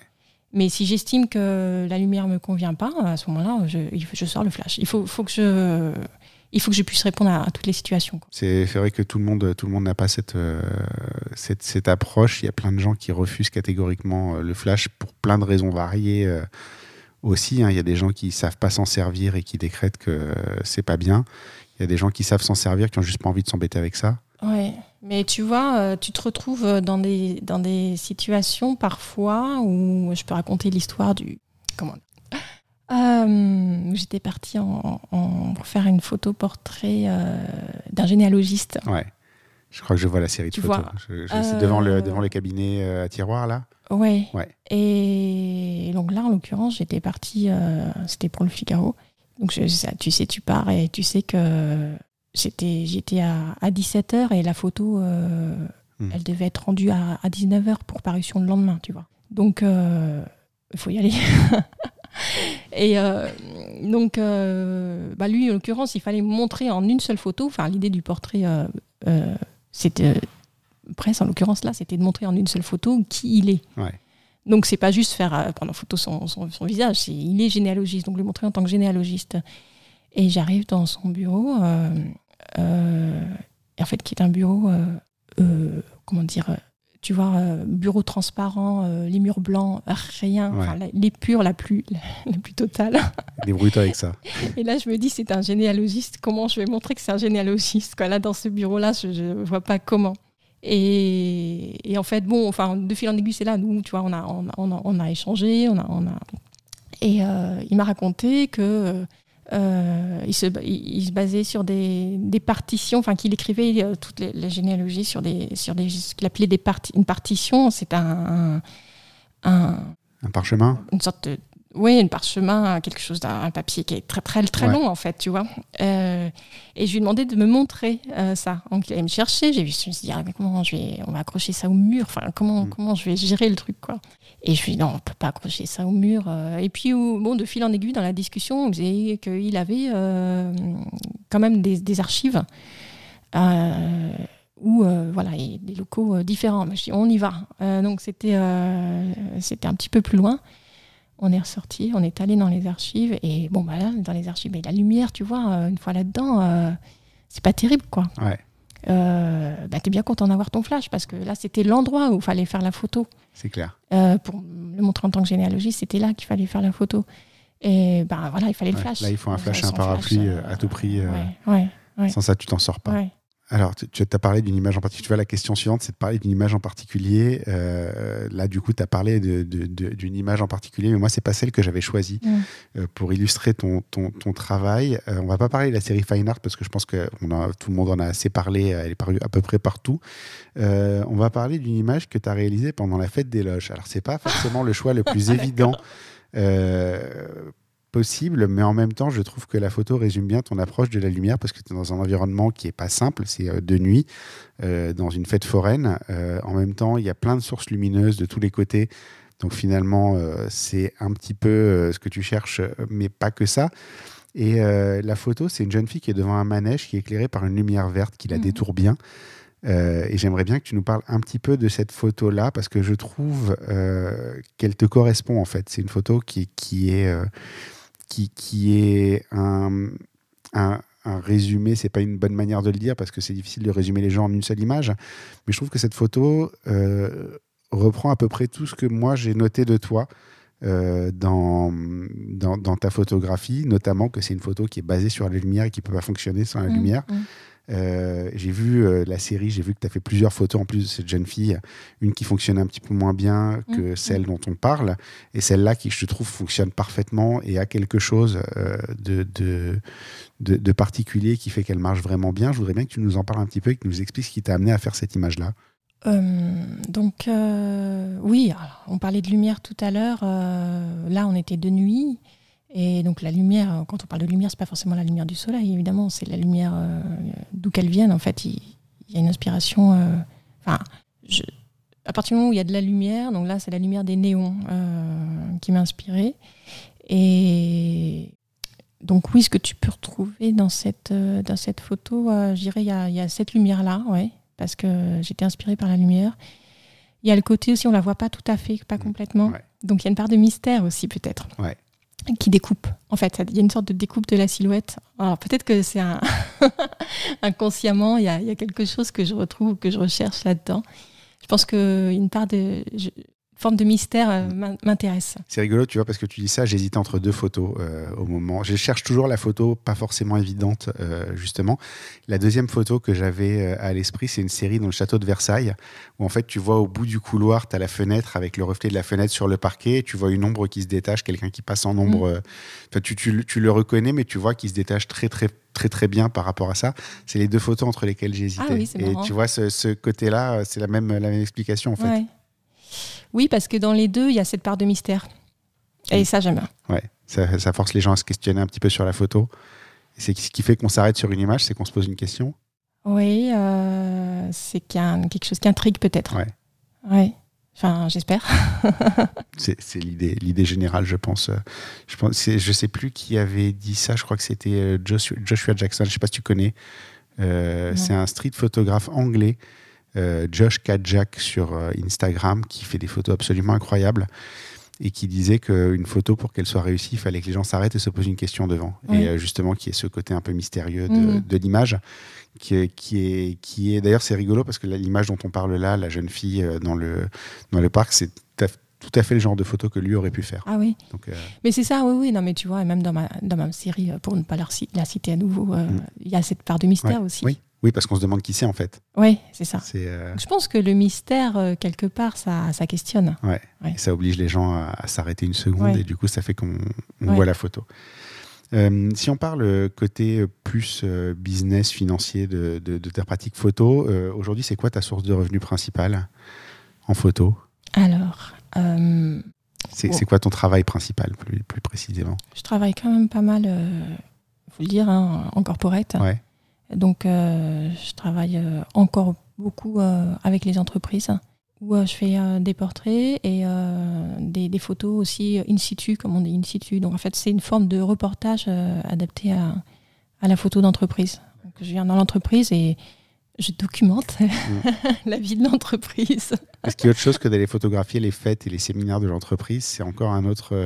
Mais si j'estime que la lumière me convient pas, à ce moment-là, je, sors le flash. Il faut, faut que je, il faut que je puisse répondre à, à toutes les situations. C'est vrai que tout le monde, tout le monde n'a pas cette, euh, cette, cette approche. Il y a plein de gens qui refusent catégoriquement euh, le flash pour plein de raisons variées euh, aussi. hein. Il y a des gens qui savent pas s'en servir et qui décrètent que euh, c'est pas bien. Il y a des gens qui savent s'en servir, qui ont juste pas envie de s'embêter avec ça. Ouais. Mais tu vois, tu te retrouves dans des, dans des situations parfois où je peux raconter l'histoire du. Comment Euh, J'étais partie en, en- pour faire une photo portrait euh, d'un généalogiste. Ouais. Je crois que je vois la série de Tu photos. Je- C'est devant, le, euh, devant le cabinet à tiroir, là Ouais. Ouais. Et donc là, en l'occurrence, j'étais partie, c'était pour le Figaro. Donc je- ça, tu sais, tu pars et tu sais que j'étais, j'étais à, à 17h et la photo, Hmm. elle devait être rendue à, 19h pour parution le lendemain, tu vois. Donc, il faut y aller. et euh, donc, euh, bah lui, en l'occurrence, il fallait montrer en une seule photo, enfin, l'idée du portrait, euh, euh, c'était presse, en l'occurrence là, c'était de montrer en une seule photo qui il est. Ouais. Donc c'est pas juste faire prendre en photo son, son- son visage, c'est il est généalogiste, donc le montrer en tant que généalogiste. Et j'arrive dans son bureau, en fait qui est un bureau, comment dire, tu vois, euh, bureau transparent, euh, les murs blancs, rien, Ouais. la- l'épure la plus, la, plus totale. Débrouille-toi avec ça. Et là je me dis c'est un généalogiste, comment je vais montrer que c'est un généalogiste quoi, Là dans ce bureau-là, je, je vois pas comment. Et, et en fait, bon, enfin, de fil en aiguille, c'est là, nous, tu vois, on a, on a, on a, on a échangé, on a, on a... Et euh, il m'a raconté que euh, il, se, il, il se basait sur des, des partitions, enfin, qu'il écrivait euh, toutes les, les généalogies sur des, sur des, ce qu'il appelait des parti, une partition, c'est un, un, un- Un parchemin? une sorte de oui, une parchemin, quelque chose d'un un papier qui est très très très Ouais. long en fait, tu vois. Euh, et je lui ai demandé de me montrer euh, ça. Donc il allait me chercher. J'ai vu, je me suis dit ah, mais comment je vais, on va accrocher ça au mur? Enfin comment Mm. comment je vais gérer le truc quoi? Et je lui ai dit non, on peut pas accrocher ça au mur. Euh, Et puis ou- bon, de fil en aiguille dans la discussion, on disait qu'il avait euh, quand même des, des archives. Euh, voilà, et des locaux euh, différents. Mais je dis, on y va. Euh, donc c'était c'était un petit peu plus loin. On est ressorti, on est allé dans les archives et bon bah là dans les archives, mais la lumière, tu vois, euh, une fois là-dedans, euh, c'est pas terrible quoi. Ouais, Euh, bah, t'es bien content d'avoir ton flash parce que là c'était l'endroit où il fallait faire la photo. c'est clair. Euh, pour le montrer en tant que généalogiste, c'était là qu'il fallait faire la photo. Et ben voilà, il fallait le flash. là, il faut un flash, Sans un parapluie, flash, à tout prix, Ouais. Sans ça, tu t'en sors pas. Alors, tu, as parlé d'une image en particulier. Tu vois, la question suivante, c'est de parler d'une image en particulier. Euh, là, du coup, tu as parlé d'une image en particulier, mais moi, c'est pas celle que j'avais choisie mm. euh, pour illustrer ton, ton, travail. Euh, on va pas parler de la série Fine Art parce que je pense que on a, tout le monde en a assez parlé. Elle est parue à peu près partout. on va parler d'une image que tu as réalisée pendant la fête des loges. Alors, c'est pas forcément le choix le plus évident possible, mais en même temps, je trouve que la photo résume bien ton approche de la lumière parce que tu es dans un environnement qui est pas simple, c'est euh, de nuit, euh, dans une fête foraine. Euh, en même temps, il y a plein de sources lumineuses de tous les côtés. Donc finalement, c'est un petit peu ce que tu cherches, mais pas que ça. Et la photo, c'est une jeune fille qui est devant un manège qui est éclairé par une lumière verte qui la mmh. détourne bien. et j'aimerais bien que tu nous parles un petit peu de cette photo-là, parce que je trouve qu'elle te correspond en fait. C'est une photo qui, qui est qui, est un, un, résumé, c'est pas une bonne manière de le dire parce que c'est difficile de résumer les gens en une seule image, mais je trouve que cette photo euh, reprend à peu près tout ce que moi j'ai noté de toi. Euh, dans, dans, ta photographie, notamment que c'est une photo qui est basée sur la lumière et qui ne peut pas fonctionner sans la mmh, lumière. Mmh. Euh, j'ai vu euh, la série, j'ai vu que tu as fait plusieurs photos en plus de cette jeune fille, une qui fonctionne un petit peu moins bien que mm, celle mm. dont on parle, et celle-là qui, je trouve, fonctionne parfaitement et a quelque chose euh, de, de, de, particulier qui fait qu'elle marche vraiment bien. Je voudrais bien que tu nous en parles un petit peu et que tu nous expliques ce qui t'a amené à faire cette image-là. Donc oui, on parlait de lumière tout à l'heure. là, on était de nuit. Et donc la lumière, quand on parle de lumière, c'est pas forcément la lumière du soleil, évidemment, c'est la lumière euh, d'où qu'elle vienne. En fait, il, y a une inspiration. Euh, enfin, à partir du moment où il y a de la lumière, donc là, c'est la lumière des néons euh, qui m'a inspirée. Et donc oui, ce que tu peux retrouver dans cette, dans cette photo, je dirais, il y a, y a, cette lumière-là, ouais, parce que j'étais inspirée par la lumière. Il y a le côté aussi, on la voit pas tout à fait, pas complètement. Donc il y a une part de mystère aussi, peut-être. Ouais qui découpe. En fait, il y a une sorte de découpe de la silhouette. Alors peut-être que c'est un inconsciemment, il y, a, il y, a, quelque chose que je retrouve, que je recherche là-dedans. Je pense qu'une part de, forme de mystère euh, mm. m'intéresse. C'est rigolo, tu vois, parce que tu dis ça, j'hésite entre deux photos euh, au moment. Je cherche toujours la photo pas forcément évidente, euh, justement. La deuxième photo que j'avais à l'esprit, c'est une série dans le château de Versailles, où en fait, tu vois au bout du couloir, tu as la fenêtre avec le reflet de la fenêtre sur le parquet, tu vois une ombre qui se détache, quelqu'un qui passe en ombre. Mm. tu, tu, tu, le reconnais, mais tu vois qu'il se détache très, très, très, très bien par rapport à ça. C'est les deux photos entre lesquelles hésité. Ah Et tu vois, ce, ce côté-là, c'est la même, la même explication, en fait. Oui, parce que dans les deux, il y a cette part de mystère. Et ça, j'aime bien. Ouais, ça, force les gens à se questionner un petit peu sur la photo. C'est ce qui fait qu'on s'arrête sur une image, c'est qu'on se pose une question. Oui, euh, c'est quelque chose qui intrigue peut-être. Ouais. Ouais. Enfin, j'espère. c'est l'idée, l'idée générale, je pense. Je pense, je sais plus qui avait dit ça. Je crois que c'était euh, Joshua, Joshua, Jackson. Je sais pas si tu connais. Euh, c'est un street photographe anglais euh, Josh Kajak sur euh, Instagram qui fait des photos absolument incroyables et qui disait qu'une photo, pour qu'elle soit réussie, il fallait que les gens s'arrêtent et se posent une question devant. Et euh, justement, qui est ce côté un peu mystérieux de, mhm. l'image, qui est, qui est, qui est d'ailleurs, c'est rigolo parce que l'image dont on parle là, la jeune fille dans le, dans le parc, c'est tout à fait le genre de photo que lui aurait pu faire. Ah oui. Mais c'est ça, oui, oui. Non, mais tu vois, même dans ma, dans ma série, pour ne pas la, citer à nouveau, mm. il y a cette part de mystère aussi. Oui. Oui, parce qu'on se demande qui c'est en fait. Oui, c'est ça. Euh, Je pense que le mystère, euh, quelque part, ça, ça questionne. Ouais. Ça oblige les gens à, s'arrêter une seconde et du coup, ça fait qu'on voit la photo. Euh, si on parle côté plus business, financier de, de, ta pratique photo, aujourd'hui, c'est quoi ta source de revenus principale en photo? Alors. c'est quoi ton travail principal, plus, plus, précisément? Je travaille quand même pas mal, il faut le dire, hein, en corporate. Ouais. Donc, euh, je travaille euh, encore beaucoup euh, avec les entreprises où je fais des portraits et des, photos aussi in situ, comme on dit in situ. Donc, en fait, c'est une forme de reportage adapté à, la photo d'entreprise. je viens dans l'entreprise et je documente mm. la vie de l'entreprise. Est-ce qu'il y a autre chose que d'aller photographier les fêtes et les séminaires de l'entreprise? C'est encore un autre.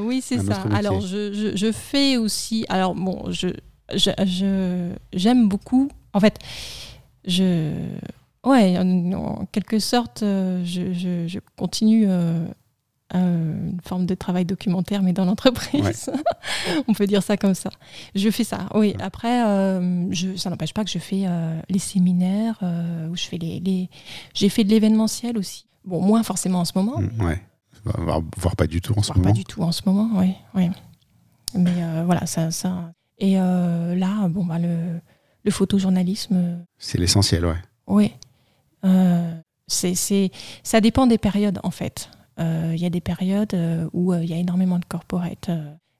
oui, c'est ça. Alors, je, je, fais aussi. Alors, bon, je, j'aime beaucoup. En fait, je, ouais, en, quelque sorte, euh, je, continue euh, euh, une forme de travail documentaire, mais dans l'entreprise. On peut dire ça comme ça. Je fais ça, oui. Après, euh, je, ça n'empêche pas que je fais les séminaires, où je fais les, les... J'ai fait de l'événementiel aussi. Bon, moins forcément en ce moment. Mm, ouais. Voire, pas du tout en ce moment. Pas du tout en ce moment, oui. oui. Mais voilà, ça, ça. Et là, bon, bah, le, le photojournalisme. C'est l'essentiel, ouais. Oui. c'est, ça dépend des périodes, en fait. Euh, il y a des périodes euh, où euh, il y a énormément de corporate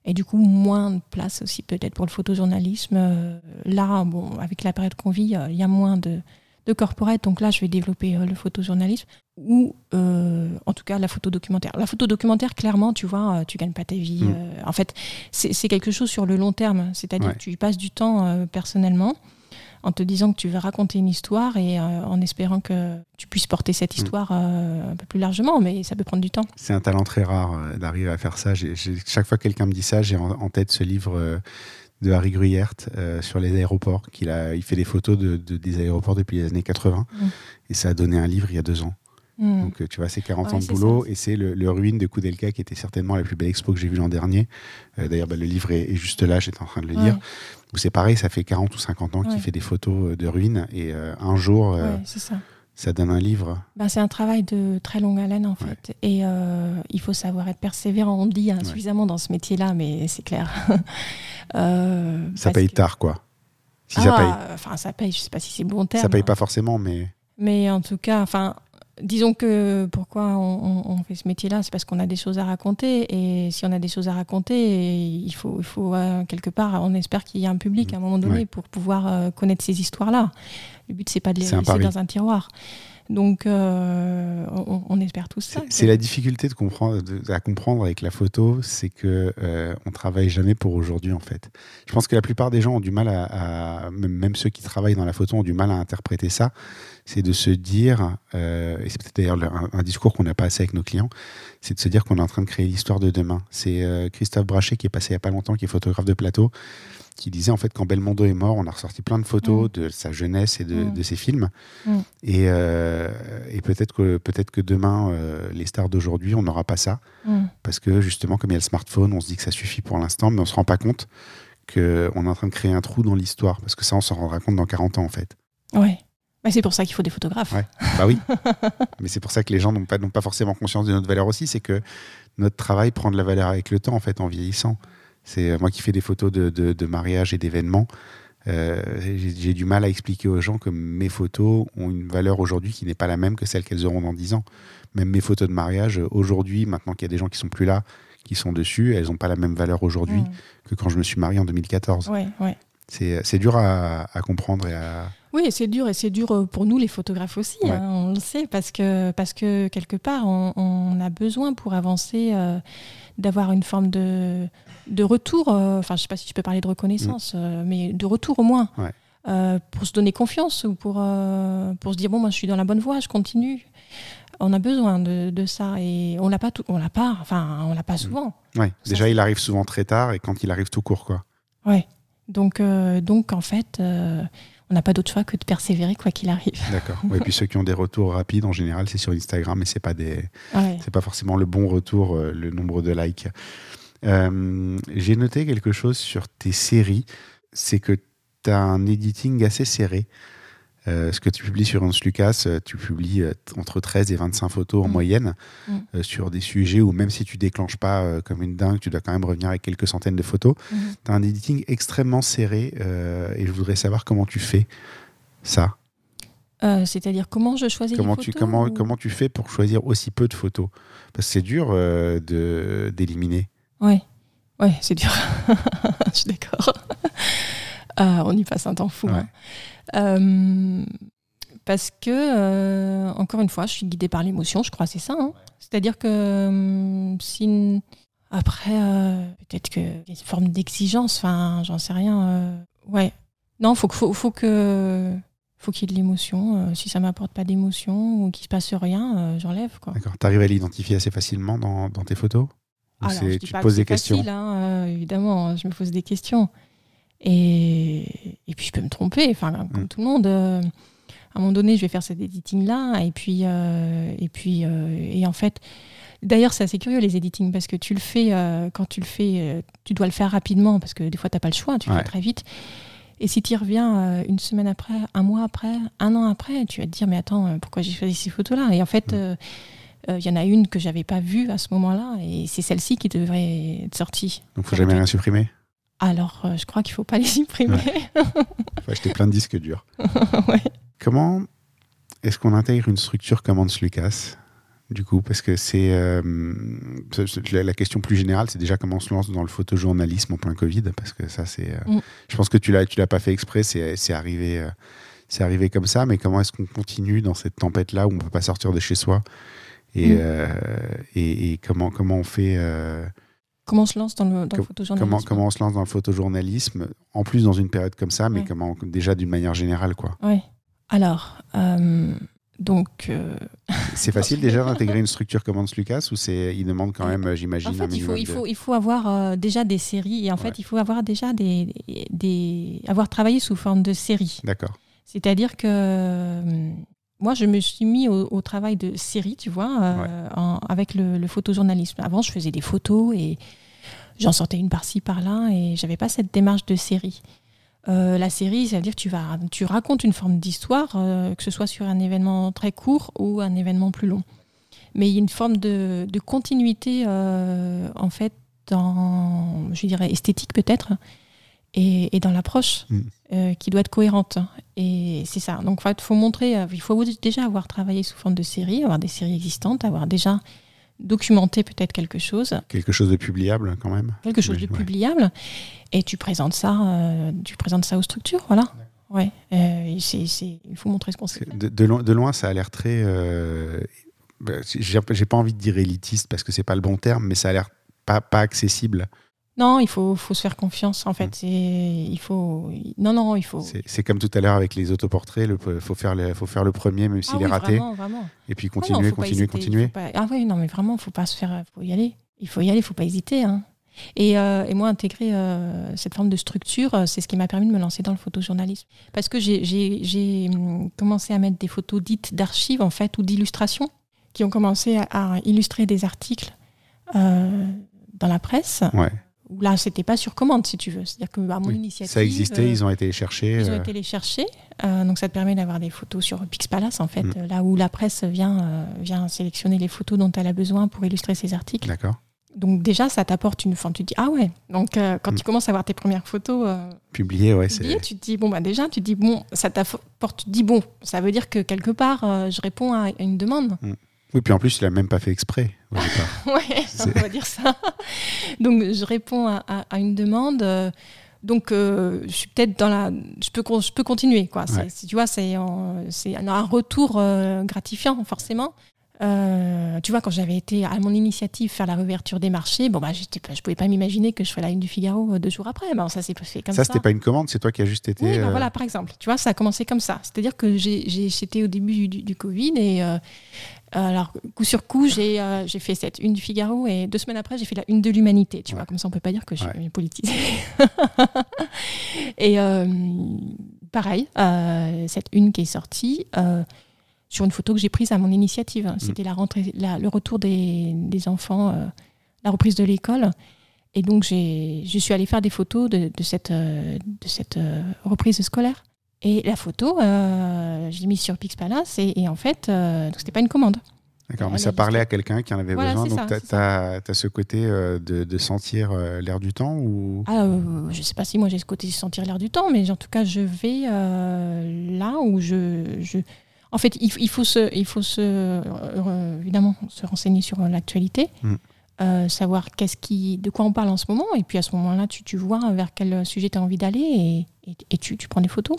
et du coup moins de place aussi peut-être pour le photojournalisme. là, bon, avec la période qu'on vit, il y a moins de, de corporate, donc là je vais développer le photojournalisme ou en tout cas la photo documentaire. La photo documentaire, clairement, tu vois, tu gagnes pas ta vie. Mm. en fait, c'est quelque chose sur le long terme, c'est-à-dire que tu y passes du temps personnellement en te disant que tu veux raconter une histoire et euh, en espérant que tu puisses porter cette mm. histoire euh, un peu plus largement, mais ça peut prendre du temps. C'est un talent très rare euh, d'arriver à faire ça. chaque fois que quelqu'un me dit ça, j'ai en, tête ce livre de Harry Gruyert sur les aéroports. Qu'il a, il fait des photos de, des aéroports depuis les années 80 mm. et ça a donné un livre il y a deux ans. Mm. Donc, tu vois, c'est 40 ans de boulot et c'est le, ruine de Koudelka qui était certainement la plus belle expo que j'ai vue l'an dernier. D'ailleurs, bah, le livre est, juste là, j'étais en train de le lire c'est pareil, ça fait 40 ou 50 ans qu'il fait des photos euh, de ruines et euh, un jour, euh, ça. Donne un livre. Ben, c'est un travail de très longue haleine en fait. Et il faut savoir être persévérant. On dit insuffisamment dans ce métier-là, mais c'est clair. ça paye tard, quoi. Si ça ah, paye. Enfin, ça paye, je sais pas si c'est bon terme. Ça paye pas forcément, mais. Mais en tout cas, enfin, disons que pourquoi on, fait ce métier-là, c'est parce qu'on a des choses à raconter. Et si on a des choses à raconter, il faut, il faut euh, quelque part, on espère qu'il y a un public à un moment donné pour pouvoir euh, connaître ces histoires-là. Le but, c'est pas de les laisser dans un tiroir. Donc, euh, on, espère tout ça. C'est la difficulté de comprendre, à comprendre avec la photo, c'est que euh, on travaille jamais pour aujourd'hui en fait. Je pense que la plupart des gens ont du mal à, même ceux qui travaillent dans la photo ont du mal à interpréter ça. C'est de se dire, euh, et c'est peut-être d'ailleurs un, discours qu'on n'a pas assez avec nos clients, c'est de se dire qu'on est en train de créer l'histoire de demain. C'est euh, Christophe Brachet qui est passé il n'y a pas longtemps, qui est photographe de plateau qui disait en fait quand Belmondo est mort, on a ressorti plein de photos mm. de sa jeunesse et de, mm. ses films. Mm. Euh, et, peut-être que, peut que demain, euh, les stars d'aujourd'hui, on n'aura pas ça. Parce que justement, comme il y a le smartphone, on se dit que ça suffit pour l'instant, mais on ne se rend pas compte qu'on est en train de créer un trou dans l'histoire. Parce que ça, on s'en rendra compte dans 40 ans en fait. Ouais. Mais c'est pour ça qu'il faut des photographes. Bah oui. mais c'est pour ça que les gens n'ont pas, pas forcément conscience de notre valeur aussi. C'est que notre travail prend de la valeur avec le temps, en fait, en vieillissant. C'est euh, moi qui fais des photos de, de, mariage et d'événements. Euh, j'ai du mal à expliquer aux gens que mes photos ont une valeur aujourd'hui qui n'est pas la même que celle qu'elles auront dans 10 ans. Même mes photos de mariage, aujourd'hui, maintenant qu'il y a des gens qui sont plus là, qui sont dessus, elles n'ont pas la même valeur aujourd'hui mm. que quand je me suis marié en 2014. Ouais, ouais. C'est dur à, comprendre et à... Oui, c'est dur et c'est dur euh, pour nous les photographes aussi, hein, on le sait, parce que, parce que quelque part, on, a besoin pour avancer d'avoir une forme de, de retour, euh, enfin je sais pas si je peux parler de reconnaissance, mm. euh, mais de retour au moins, euh, pour se donner confiance ou pour, pour se dire bon moi je suis dans la bonne voie, je continue. On a besoin de, de ça et on l'a pas tout, on l'a pas, enfin on l'a pas mm. souvent. Ouais. Déjà il arrive souvent très tard et quand il arrive tout court quoi. Ouais. Donc donc en fait on n'a pas d'autre choix que de persévérer quoi qu'il arrive. D'accord. et puis ceux qui ont des retours rapides, en général, c'est sur Instagram, mais c'est pas des, c'est pas forcément le bon retour, le nombre de likes. Euh, j'ai noté quelque chose sur tes séries, c'est que tu as un editing assez serré. Euh, ce que tu publies sur Hans Lucas, euh, tu publies entre 13 et 25 photos en mm. moyenne mm. sur des sujets où même si tu déclenches pas comme une dingue, tu dois quand même revenir avec quelques centaines de photos. Mm. Tu as un editing extrêmement serré et je voudrais savoir comment tu fais ça. C'est-à-dire comment je choisis comment les tu, comment, comment tu fais pour choisir aussi peu de photos? Parce que c'est dur d'éliminer. Ouais, ouais, c'est dur. Je suis d'accord. Euh, on y passe un temps fou. Hein. Euh, parce que, euh, encore une fois, je suis guidée par l'émotion, je crois, c'est ça. Hein. C'est-à-dire que si. Après, peut-être qu'il y a une forme d'exigence, enfin, j'en sais rien. ouais. Non, faut, faut, faut que. Faut qu'il y ait de l'émotion. si ça m'apporte pas d'émotion ou qu'il se passe rien, j'enlève. D'accord. Tu arrives à l'identifier assez facilement dans, dans tes photos? Alors, je tu te poses des questions? facile, hein, euh, Évidemment, je me pose des questions. Et, et puis, je peux me tromper, enfin, comme mm. tout le monde. Euh, à un moment donné, je vais faire cet editing-là. Et puis, euh, et, puis et en fait, D'ailleurs, c'est assez curieux les editing parce que tu le fais euh, quand tu le fais, euh, tu dois le faire rapidement parce que des fois, tu n'as pas le choix, tu le fais très vite. Et si tu y reviens euh, une semaine après, un mois après, un an après, tu vas te dire, mais attends, euh, pourquoi j'ai choisi ces photos-là? Et en fait, Mm. euh, euh, il y en a une que j'avais pas vue à ce moment-là et c'est celle-ci qui devrait être sortie. Donc, faut jamais rien supprimer? Alors, euh, je crois qu'il faut pas les supprimer. Faut acheter plein de disques durs. Ouais. Comment est-ce qu'on intègre une structure comme Hans Lucas du coup, parce que c'est euh, la, question plus générale, c'est déjà comment on se lance dans le photojournalisme en plein Covid, parce que ça, c'est. euh, Mm. Je pense que tu l'as, tu l'as pas fait exprès, c'est, arrivé, c'est arrivé comme ça. Mais comment est-ce qu'on continue dans cette tempête-là où on peut pas sortir de chez soi? Et, Mm. et, et comment comment on fait Comment on se lance dans le, dans le Com- photojournalisme comment comment on se lance dans le photojournalisme en plus dans une période comme ça, mais Ouais. comment déjà d'une manière générale quoi. Ouais. Alors, euh, donc, euh, C'est facile déjà d'intégrer une structure comme Hans Lucas ou c'est il demande quand même, euh, j'imagine, en un fait, il faut, il faut, il faut avoir euh, déjà des séries et en Ouais. fait, il faut avoir déjà des, des, avoir travaillé sous forme de séries. D'accord. C'est-à-dire que moi, je me suis mis au, au travail de série, tu vois, euh, en- avec le, le photojournalisme. Avant, je faisais des photos et j'en sortais une par-ci, par-là, et j'avais pas cette démarche de série. Euh, la série, ça veut dire que tu, vas, tu racontes une forme d'histoire, euh, que ce soit sur un événement très court ou un événement plus long. Mais il y a une forme de, de continuité, en fait, dans, je dirais, esthétique peut-être, et, et dans l'approche, Mm. euh, qui doit être cohérente. Et c'est ça. Donc, fait, faut montrer, euh, il faut déjà avoir travaillé sous forme de série, avoir des séries existantes, avoir déjà documenté peut-être quelque chose, Quelque chose de publiable quand même. quelque chose de ouais. publiable, et tu présentes ça, euh, tu présentes ça aux structures, voilà. Ouais. Euh, il faut montrer ce qu'on sait. De, de loin, de loin, ça a l'air très. euh, bah, j'ai j'ai pas envie de dire élitiste parce que c'est pas le bon terme, mais ça a l'air pas, pas accessible. Non, il faut, faut se faire confiance. En fait, Mm. c'est, il faut, non, non, il faut. C'est comme tout à l'heure avec les autoportraits, il faut, faire le- faut faire le premier même s'il Ah est oui, raté, Vraiment, vraiment. et puis non, continuer, continuer, hésiter, continuer. pas- Ah oui, non, mais vraiment, faut pas se faire, faut y aller. Il faut y aller, faut pas hésiter. hein. Et, euh, et moi, intégrer euh, cette forme de structure, euh, c'est ce qui m'a permis de me lancer dans le photojournalisme. Parce que j'ai- hum, commencé à mettre des photos dites d'archives, en fait, ou d'illustrations, qui ont commencé à, à illustrer des articles euh, dans la presse. Ouais. Là, c'était pas sur commande, si tu veux. C'est-à-dire que à mon Oui, initiative. Ça existait, euh, ils ont été les chercher. ils ont euh, été les chercher. Euh, donc ça te permet d'avoir des photos sur Pix Palace, en fait, Mm. là où la presse vient, euh, vient sélectionner les photos dont elle a besoin pour illustrer ses articles. D'accord. Donc déjà, ça t'apporte une forme. Tu te dis, ah ouais. Donc quand Mm. tu commences à voir tes premières photos euh, Publié, ouais, publiées, c'est. tu te dis, bon, bah déjà, tu te dis, bon, ça t'apporte, tu te dis, bon, ça veut dire que quelque part, je réponds à une demande. Oui, puis en plus, il a même pas fait exprès C'est- on va dire ça. Donc je réponds à, à- à une demande. euh, Donc euh, je suis peut-être dans la, je peux je peux continuer quoi. Ouais. tu vois, c'est un, retour euh, gratifiant forcément. Euh, tu vois, quand j'avais été à mon initiative faire la réouverture des marchés, bon bah pas, je pouvais pas m'imaginer que je ferais la une du Figaro deux jours après. Ben, ça s'est fait comme ça. ça, c'était pas une commande, c'est toi qui as juste été. Oui, euh, voilà, par exemple. Tu vois, ça a commencé comme ça. C'est-à-dire que j'étais au début du, du Covid et euh, alors coup sur coup, j'ai euh, j'ai fait cette une du Figaro et deux semaines après, j'ai fait la une de l'Humanité. Tu Ouais. vois, comme ça, on peut pas dire que je suis Ouais. politisée. et euh, pareil, euh, cette une qui est sortie. sur une photo que j'ai prise à mon initiative. C'était la rentrée, la- le retour des, des enfants, la reprise de l'école. Et donc, j'ai- je suis allée faire des photos de, de cette, de cette reprise scolaire. Et la photo, euh, je l'ai mise sur Pix Palace et, et en fait, euh, donc c'était pas une commande. D'accord, mais ça a parlait à quelqu'un qui en avait Voilà, besoin. Donc, tu as, ce côté euh, de, de sentir euh, l'air du temps ou... Ah, euh, je sais pas si moi j'ai ce côté de sentir l'air du temps, mais en tout cas, je vais là où je, je... En fait, il, il faut se, il faut se, évidemment se renseigner sur l'actualité, Mm. euh, savoir qu'est-ce qui, de quoi on parle en ce moment, et puis à ce moment-là, tu, tu vois vers quel sujet tu as envie d'aller et, et- et tu, tu prends des photos.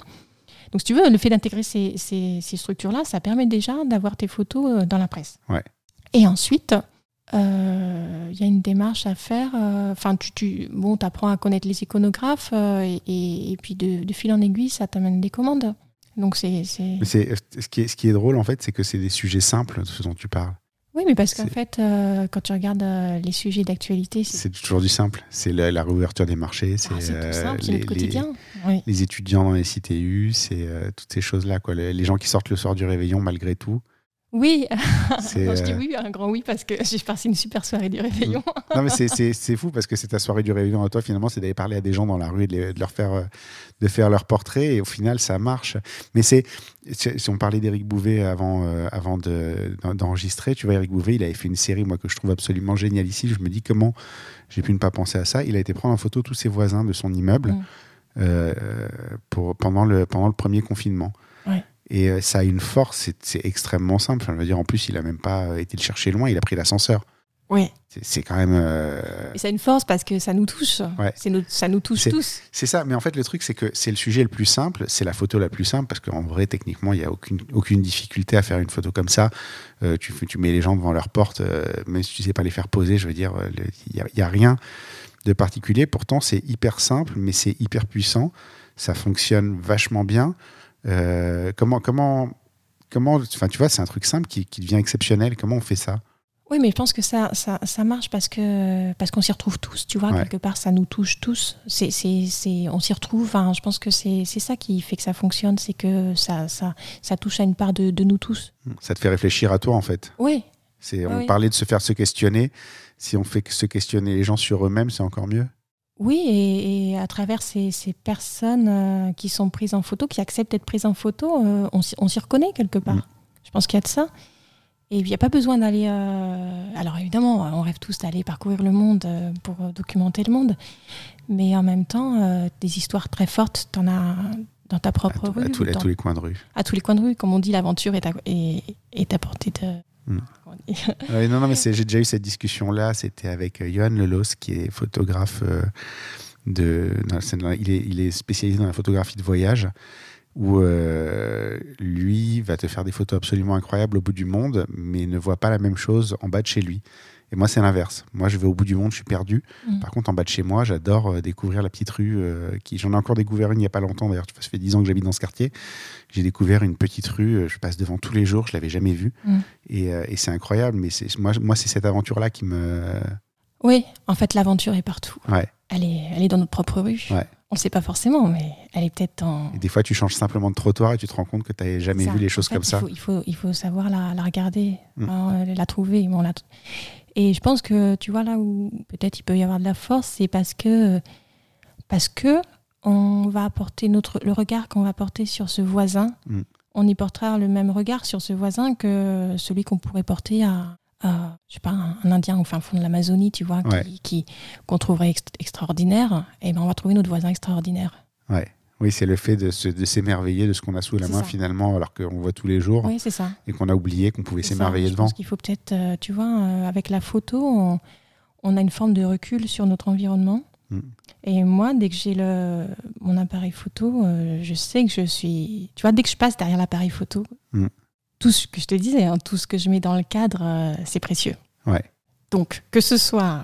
Donc, si tu veux, le fait d'intégrer ces, ces- ces structures-là, ça permet déjà d'avoir tes photos euh, dans la presse. Ouais. Et ensuite, euh, il y a une démarche à faire. euh, Enfin, tu, tu bon, apprends à connaître les iconographes euh, et, et- et puis de, de fil en aiguille, ça t'amène des commandes. Donc c'est ce qui est, ce qui est drôle en fait, c'est que c'est des sujets simples, ce dont tu parles. Oui, mais parce qu'en fait, euh, quand tu regardes euh, les sujets d'actualité, c'est, toujours du simple. C'est la, la réouverture des marchés, c'est ah, c'est euh, tout simple, c'est les, notre quotidien. Oui. les- les étudiants dans les CTU, c'est euh, toutes ces choses-là. Les, les gens qui sortent le soir du réveillon malgré tout. Oui, Non, je dis euh, oui, un grand oui, parce que j'ai passé une super soirée du réveillon. Non, mais c'est- fou parce que c'est ta soirée du réveillon à toi, finalement, c'est d'aller parler à des gens dans la rue et de, les- de leur faire, euh, de faire leur portrait et au final, ça marche. Mais c'est, si on parlait d'Éric Bouvet avant, euh, avant de- d'en- d'enregistrer, tu vois, Éric Bouvet, il avait fait une série, moi, que je trouve absolument géniale ici. Je me dis comment j'ai pu ne pas penser à ça. Il a été prendre en photo tous ses voisins de son immeuble Mm. euh, pour, pendant, le, pendant le premier confinement. Et euh, ça a une force, c'est- extrêmement simple. Enfin, je veux dire, en plus, il a même pas été le chercher loin, il a pris l'ascenseur. Oui. C'est- quand même. euh, Et ça a une force parce que ça nous touche. Ouais. Ça nous touche tous. C'est ça, mais en fait, le truc, c'est que c'est le sujet le plus simple, c'est la photo la plus simple, parce qu'en vrai, techniquement, il n'y a aucune, aucune difficulté à faire une photo comme ça. Euh, tu, mets les gens devant leur porte, euh, même si tu sais pas les faire poser, je veux dire, il n'y a, il y a rien de particulier. Pourtant, c'est hyper simple, mais c'est hyper puissant. Ça fonctionne vachement bien. Euh, comment, comment, comment, enfin, tu vois, c'est un truc simple qui, qui devient exceptionnel. Comment on fait ça? Oui, mais je pense que ça, ça, ça marche parce que parce qu'on s'y retrouve tous, tu vois, Ouais. quelque part, ça nous touche tous. C'est, c'est, c'est, on s'y retrouve. Je pense que c'est, c'est ça qui fait que ça fonctionne, c'est que ça, ça, ça touche à une part de, de nous tous. Ça te fait réfléchir à toi, en fait. Oui, C'est, Ah on oui. parlait de se faire se questionner. Si on fait que se questionner les gens sur eux-mêmes, c'est encore mieux. Oui, et, et à travers ces, ces personnes euh, qui sont prises en photo, qui acceptent d'être prises en photo, euh, on, s'y- on s'y reconnaît quelque part. Mm. Je pense qu'il y a de ça. Et il n'y a pas besoin d'aller. euh, Alors évidemment, on rêve tous d'aller parcourir le monde pour documenter le monde, mais en même temps, des histoires très fortes, t'en as dans ta À, propre tout- rue, à tous, à dans- tous les coins de rue. à tous les coins de rue. Comme on dit, l'aventure est à, est, est à portée de. Mm. Ouais, non, non, mais j'ai déjà eu cette discussion-là. C'était avec euh, Johan Lelos, qui est photographe euh, de. dans- il, est, il est spécialisé dans la photographie de voyage, où euh, lui va te faire des photos absolument incroyables au bout du monde, mais ne voit pas la même chose en bas de chez lui. Et moi, c'est l'inverse. Moi, je vais au bout du monde, je suis perdu. Mm. Par contre, en bas de chez moi, j'adore euh, découvrir la petite rue. euh, qui J'en ai encore découvert une il n'y a pas longtemps. D'ailleurs, ça fait 10 ans que j'habite dans ce quartier. J'ai découvert une petite rue. euh, Je passe devant tous les jours. Je l'avais jamais vue. Mm. Et, euh, et c'est incroyable. Mais moi, moi c'est cette aventure-là qui me. Oui, en fait, l'aventure est partout. Ouais. Elle est, elle est dans notre propre rue. Ouais. On ne sait pas forcément, mais elle est peut-être en. Et des fois, tu changes simplement de trottoir et tu te rends compte que tu n'avais jamais Ça. vu les choses En fait, comme il ça. faut- il, faut, il faut savoir la, la regarder, Mm. hein, la trouver. Bon, la- Et je pense que tu vois là où peut-être il peut y avoir de la force, c'est parce que parce que on va apporter notre le regard qu'on va porter sur ce voisin, Mm. on y portera le même regard sur ce voisin que celui qu'on pourrait porter à, à, je sais pas un, un Indien au fin fond de l'Amazonie, tu vois, Ouais. qui, qu'on trouverait ext- extraordinaire. Et ben on va trouver notre voisin extraordinaire. Ouais. Oui, c'est le fait de s'émerveiller de ce qu'on a sous la main ça. finalement, alors qu'on voit tous les jours Oui, c'est ça. et qu'on a oublié qu'on pouvait s'émerveiller Je devant. pense qu'il faut peut-être, euh, tu vois, euh, avec la photo, on, on a une forme de recul sur notre environnement. Mm. Et moi, dès que j'ai le mon appareil photo, euh, je sais que je suis. Tu vois, dès que je passe derrière l'appareil photo, Mm. tout ce que je te disais, hein, tout ce que je mets dans le cadre, c'est précieux. Ouais. Donc, que ce soit.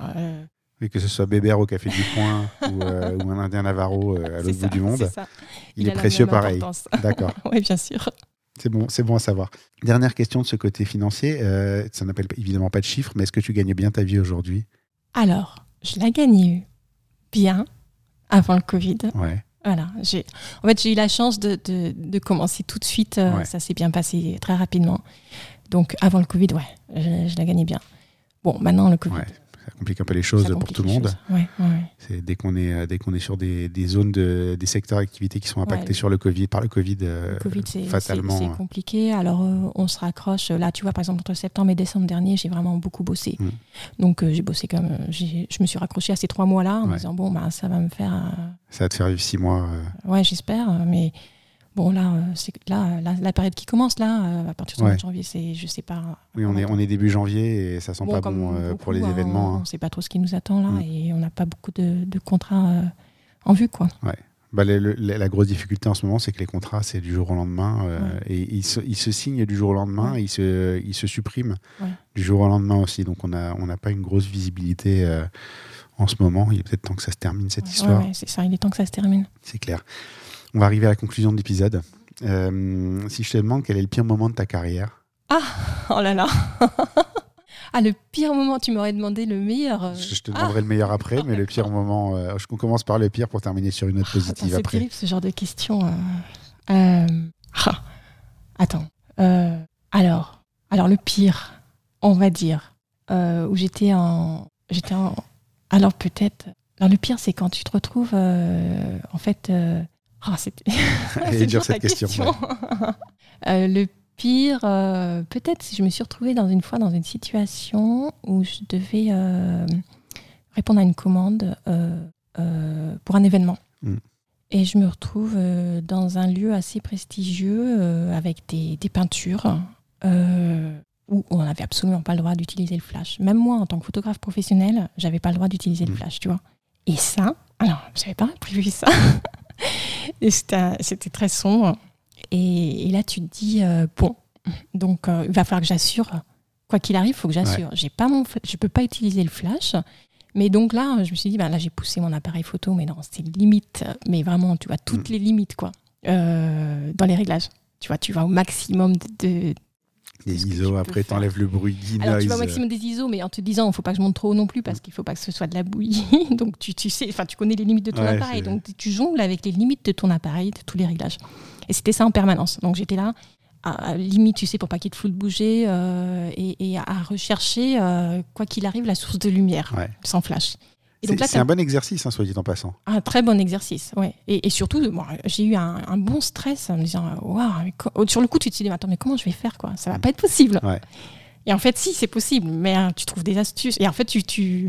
Oui, que ce soit Bébert au Café du Coin ou, euh, ou un Indien Navarro euh, à l'autre bout du monde, il, est la précieux pareil. D'accord. oui, bien sûr. C'est bon, c'est bon à savoir. Dernière question de ce côté financier. euh, ça n'appelle évidemment pas de chiffres, mais est-ce que tu gagnes bien ta vie aujourd'hui? Alors, je l'ai gagné bien avant le Covid. Ouais. Voilà, j'ai en fait j'ai eu la chance de, de, de commencer tout de suite. Ouais. Ça s'est bien passé très rapidement. Donc avant le Covid, ouais, je, je la gagnais bien. Bon, maintenant le Covid, Ouais. Ça complique un peu les choses pour tout le monde. Ouais, ouais, dès qu'on est euh, dès qu'on est sur des, des zones de des secteurs d'activité qui sont impactés sur le Covid par le Covid, euh, Le Covid, fatalement. c'est euh, compliqué. Alors, euh, on se raccroche. Là, tu vois, par exemple, entre septembre et décembre dernier, j'ai vraiment beaucoup bossé. Mm. Donc, euh, j'ai bossé comme. je me suis raccrochée à ces trois mois-là en me disant, bon, bah, ça va me faire. ça va te faire vivre six mois. Ouais, j'espère. Mais bon, là, euh, c'est là, la, la période qui commence, là, euh, à partir du mois Ouais. de janvier, c'est, je sais pas. Oui, on est on est début janvier et ça sent Bon, pas bon euh, beaucoup, pour les hein, événements. On hein. ne sait pas trop ce qui nous attend là Mm. et on n'a pas beaucoup de, de contrats euh, en vue, quoi. Bah, le- le- la grosse difficulté en ce moment, c'est que les contrats, c'est du jour au lendemain. euh, Ouais. Et ils se, ils se signent du jour au lendemain Ouais. et ils se, ils se suppriment Ouais. du jour au lendemain aussi. Donc on n'a on n'a pas une grosse visibilité euh, en ce moment. Il est peut-être temps que ça se termine cette Ouais, histoire. ouais, c'est ça, il est temps que ça se termine. C'est clair. On va arriver à la conclusion de l'épisode. Euh, si je te demande quel est le pire moment de ta carrière, Oh là là Ah, le pire moment, tu m'aurais demandé le meilleur. euh. je je te Ah. demanderai le meilleur après, mais le pire moment, euh, je- on commence par le pire pour terminer sur une note Ah, attends, positive c'est après. terrible ce genre de questions. euh. Ah, Attends. Alors, Alors le pire, on va dire, où j'étais en, j'étais en, alors peut-être, alors le pire c'est quand tu te retrouves, en fait, euh, ah, c'était, dur, cette question, Euh, le pire, euh, peut-être si je me suis retrouvée dans une fois dans une situation où je devais euh, répondre à une commande euh, pour un événement. Mm. Et je me retrouve dans un lieu assez prestigieux avec des, des peintures où on n'avait absolument pas le droit d'utiliser le flash. Même moi, en tant que photographe professionnel, j'avais pas le droit d'utiliser le Mm. flash, tu vois. Et ça, alors, j'avais pas prévu ça. Et c'était très sombre. Et, et là, tu te dis, euh, bon, donc euh, il va falloir que j'assure. Quoi qu'il arrive, il faut que j'assure. J'ai pas mon, fl- je peux pas utiliser le flash. Mais donc là, je me suis dit, ben là, j'ai poussé mon appareil photo, mais non, c'est limite. Mais vraiment, tu vois, toutes les limites, quoi, euh, dans les réglages. Tu vois, tu vas au maximum de. de- Tu ISO, après, t'enlèves le bruit, Alors, tu vas au maximum des ISO, mais en te disant, il faut pas que je monte trop haut non plus, parce qu'il faut pas que ce soit de la bouillie. donc, tu, tu sais, enfin, tu connais les limites de ton Ouais, appareil. Donc, tu jongles avec les limites de ton appareil, de tous les réglages. Et c'était ça en permanence. Donc, j'étais là, à, à limite, tu sais, pour pas qu'il y ait de flou de bouger, euh, et, et à rechercher, euh, quoi qu'il arrive, la source de lumière, Ouais. sans flash. C'est un bon exercice, hein, soit dit en passant. un très bon exercice, ouais. Et, et surtout, bon, j'ai eu un, un bon stress en me disant, waouh, co- sur le coup, tu te dis, attends, mais comment je vais faire, quoi? Ça va pas être possible. Ouais. Et en fait, si, c'est possible, mais hein, tu trouves des astuces. Et en fait, tu, tu...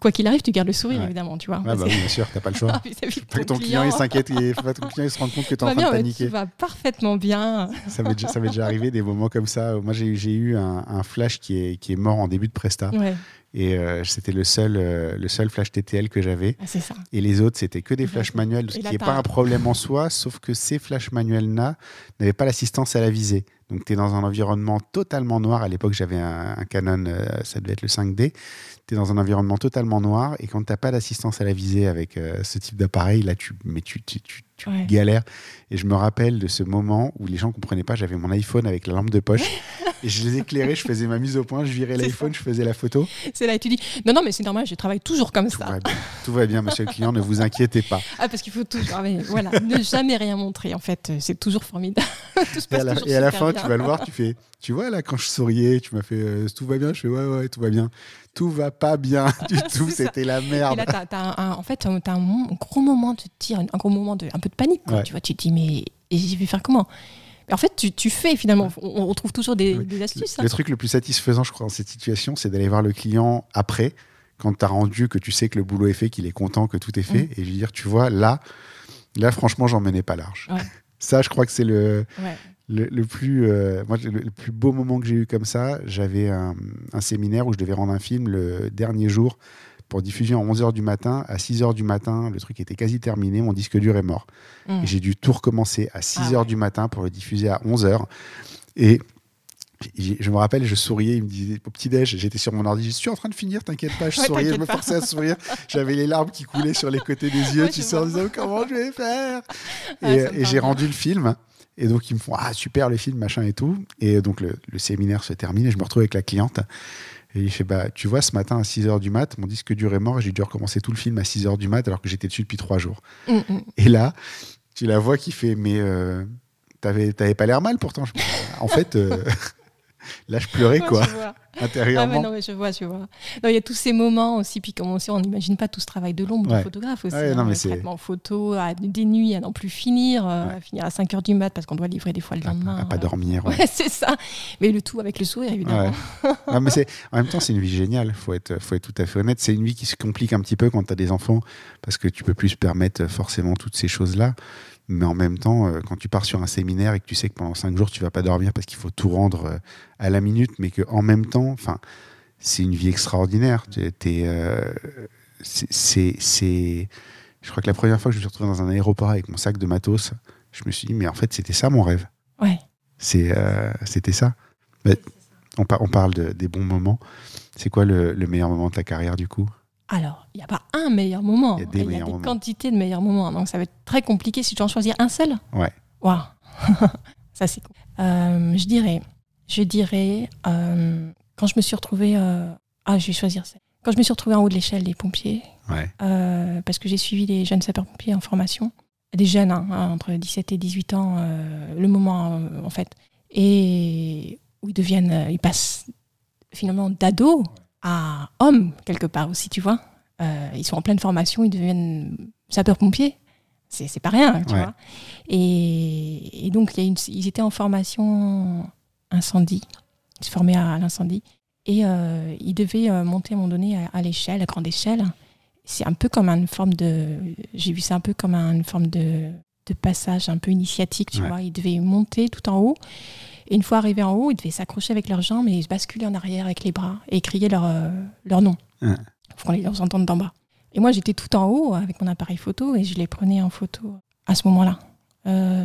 quoi qu'il arrive, tu gardes le sourire, Ouais. évidemment, tu vois. Ouais, bah Parce oui, bien sûr, t'as pas le choix. que- vis-à-vis de Faut pas que ton client il s'inquiète, et faut pas que ton client il se rende compte que t'es en train de bien, paniquer. tout va parfaitement bien. Ça m'est déjà, ça arrivé des moments comme ça. Moi, j'ai j'ai eu un, un flash qui est, qui est mort en début de Presta. Ouais, Et euh, c'était le seul, euh, le seul flash TTL que j'avais. ah, ça. Et les autres, c'était que des flashs manuels, ce qui n'est pas un- un problème en soi, sauf que ces flashs manuels-là n'avaient pas l'assistance à la visée. Donc, tu es dans un environnement totalement noir. À l'époque, j'avais un, un Canon, euh, ça devait être le 5D. Tu es dans un environnement totalement noir. Et quand tu n'as pas d'assistance à la visée avec euh, ce type d'appareil, là, tu, mais tu, tu, tu, tu Ouais. galères. Et je me rappelle de ce moment où les gens ne comprenaient pas. J'avais mon iPhone avec la lampe de poche. et je les éclairais, je faisais ma mise au point, je virais l'iPhone, je faisais la photo. C'est là, et tu dis, non, non, mais c'est normal, je travaille toujours comme Tout ça. va bien, tout va bien, monsieur le client, ne vous inquiétez pas. Ah, parce qu'il faut toujours, ah, mais voilà, ne jamais rien montrer. En fait, c'est toujours formidable. Tout se Et à passe la, et à la fin, bien. tu vas le voir, tu fais, tu vois, là, quand je souriais, tu m'as fait, euh, tout va bien, je fais, ouais, ouais, tout va bien. Tout va pas bien du tout, c'était la Et merde. là, t'as un, en fait, t'as un mo- un gros moment de te dire, un gros moment de, un peu de panique. quoi. Ouais. Tu vois, tu te dis, mais et je vais faire comment? En fait, tu, tu fais finalement. On, on trouve toujours des, Oui. des astuces. hein. Le truc le plus satisfaisant, je crois, dans cette situation, c'est d'aller voir le client après, quand tu as rendu, que tu sais que le boulot est fait, qu'il est content, que tout est fait, et lui dire, tu vois, là, là, franchement, j'en menais pas large. Ouais. Ça, je crois que c'est le, Ouais. Le, le plus, euh, moi, le, le plus beau moment que j'ai eu comme ça. J'avais un, un séminaire où je devais rendre un film le dernier jour pour diffusion à 11h du matin. À 6h du matin, le truc était quasi terminé, mon disque dur est mort. Mm. Et j'ai dû tout recommencer à 6h Ah ouais. du matin pour le diffuser à 11h. Et je me rappelle, je souriais, il me disait au petit-déj, j'étais sur mon ordi, je suis en train de finir, t'inquiète pas, je Ouais, souriais, je me forçais à sourire. J'avais les larmes qui coulaient sur les côtés des yeux, Ouais, tu sais, en disant comment je vais faire? Et j'ai rendu le film. Et donc, ils me font Ah, super le film, machin et tout. Et donc, le, le séminaire se termine et je me retrouve avec la cliente. Et il fait bah, Tu vois, ce matin à 6h du mat, mon disque dur est mort et j'ai dû recommencer tout le film à 6h du mat alors que j'étais dessus depuis trois jours. Mm, mm. Et là, tu la vois qui fait Mais euh, t'avais pas l'air mal pourtant. En fait, euh, là, je pleurais Ouais, quoi, vois. Ah, intérieurement. ouais, non, mais je vois, je vois. Non, il y a tous ces moments aussi, puis comme on sait, on n'imagine pas tout ce travail de l'ombre Ouais. photographe aussi. Ouais, non, hein, mais traitement photo, à des nuits à n'en plus finir, euh, Ouais. à finir à 5h du mat parce qu'on doit livrer des fois le à, lendemain. à pas euh. dormir. ouais. C'est ça. Mais le tout avec le sourire, évidemment. Non, mais c'est, en même temps, c'est une vie géniale. Faut être, faut être tout à fait honnête. C'est une vie qui se complique un petit peu quand tu as des enfants parce que tu peux plus se permettre forcément toutes ces choses-là. Mais en même temps, euh, quand tu pars sur un séminaire et que tu sais que pendant cinq jours, tu vas pas dormir parce qu'il faut tout rendre euh, à la minute, mais que en même temps, enfin, c'est une vie extraordinaire. Euh, c'est, je crois que la première fois que je me suis retrouvé dans un aéroport avec mon sac de matos, je me suis dit, mais en fait, c'était ça mon rêve. Ouais. C'est, euh, c'était ça. On, par- on parle de- des bons moments. C'est quoi le, le meilleur moment de ta carrière du coup? Alors, il n'y a pas un meilleur moment. Il y a des Il y a meilleurs des moments. quantités de meilleurs moments. Donc, ça va être très compliqué si tu en choisir un seul. Ouais. Waouh. ça, c'est cool. Euh, je dirais, je dirais, euh, quand je me suis retrouvée. euh, Ah, je vais choisir ça. Quand je me suis retrouvée en haut de l'échelle des pompiers, Ouais. parce que j'ai suivi les jeunes sapeurs-pompiers en formation, des jeunes, hein, hein, entre 17 et 18 ans, le moment, en fait. Et où ils deviennent, ils passent finalement d'ado à homme quelque part aussi, tu vois. Euh, ils sont en pleine formation, ils deviennent sapeurs-pompiers. C'est c'est pas rien, tu Ouais. vois. Et, et donc, y a une- ils étaient en formation incendie. Ils se formaient à, à l'incendie. Et euh, ils devaient euh, monter à un moment donné à, à l'échelle, à grande échelle. C'est un peu comme une forme de. J'ai vu ça un peu comme une forme de, de passage un peu initiatique, tu Ouais. vois. Ils devaient monter tout en haut. Et une fois arrivés en haut, ils devaient s'accrocher avec leurs jambes et se basculer en arrière avec les bras et crier leur, euh, leur nom. Ouais. Pour qu'on les entende d'en bas. Et moi, j'étais tout en haut avec mon appareil photo et je les prenais en photo à ce moment-là. Euh,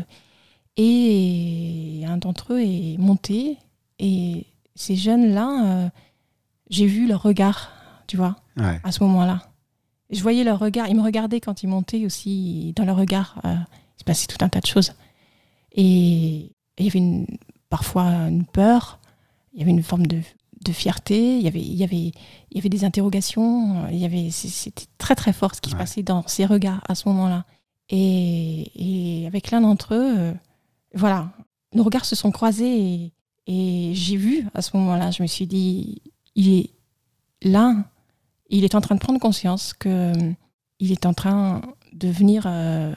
et un d'entre eux est monté. Et ces jeunes-là, euh, j'ai vu leur regard, tu vois, Ouais. à ce moment-là. Je voyais leur regard. Ils me regardaient quand ils montaient aussi. Dans leur regard, euh, il se passait tout un tas de choses. Et et il y avait une- parfois une peur. Il y avait une forme de, de fierté. Il y avait, il y avait, il y avait des interrogations. Il y avait, c'était très très fort ce qui se passait dans ces regards à ce moment-là. Et, et avec l'un d'entre eux, euh, voilà, nos regards se sont croisés et, et j'ai vu à ce moment-là, je me suis dit, il est là, il est en train de prendre conscience que euh, il est en train de devenir euh,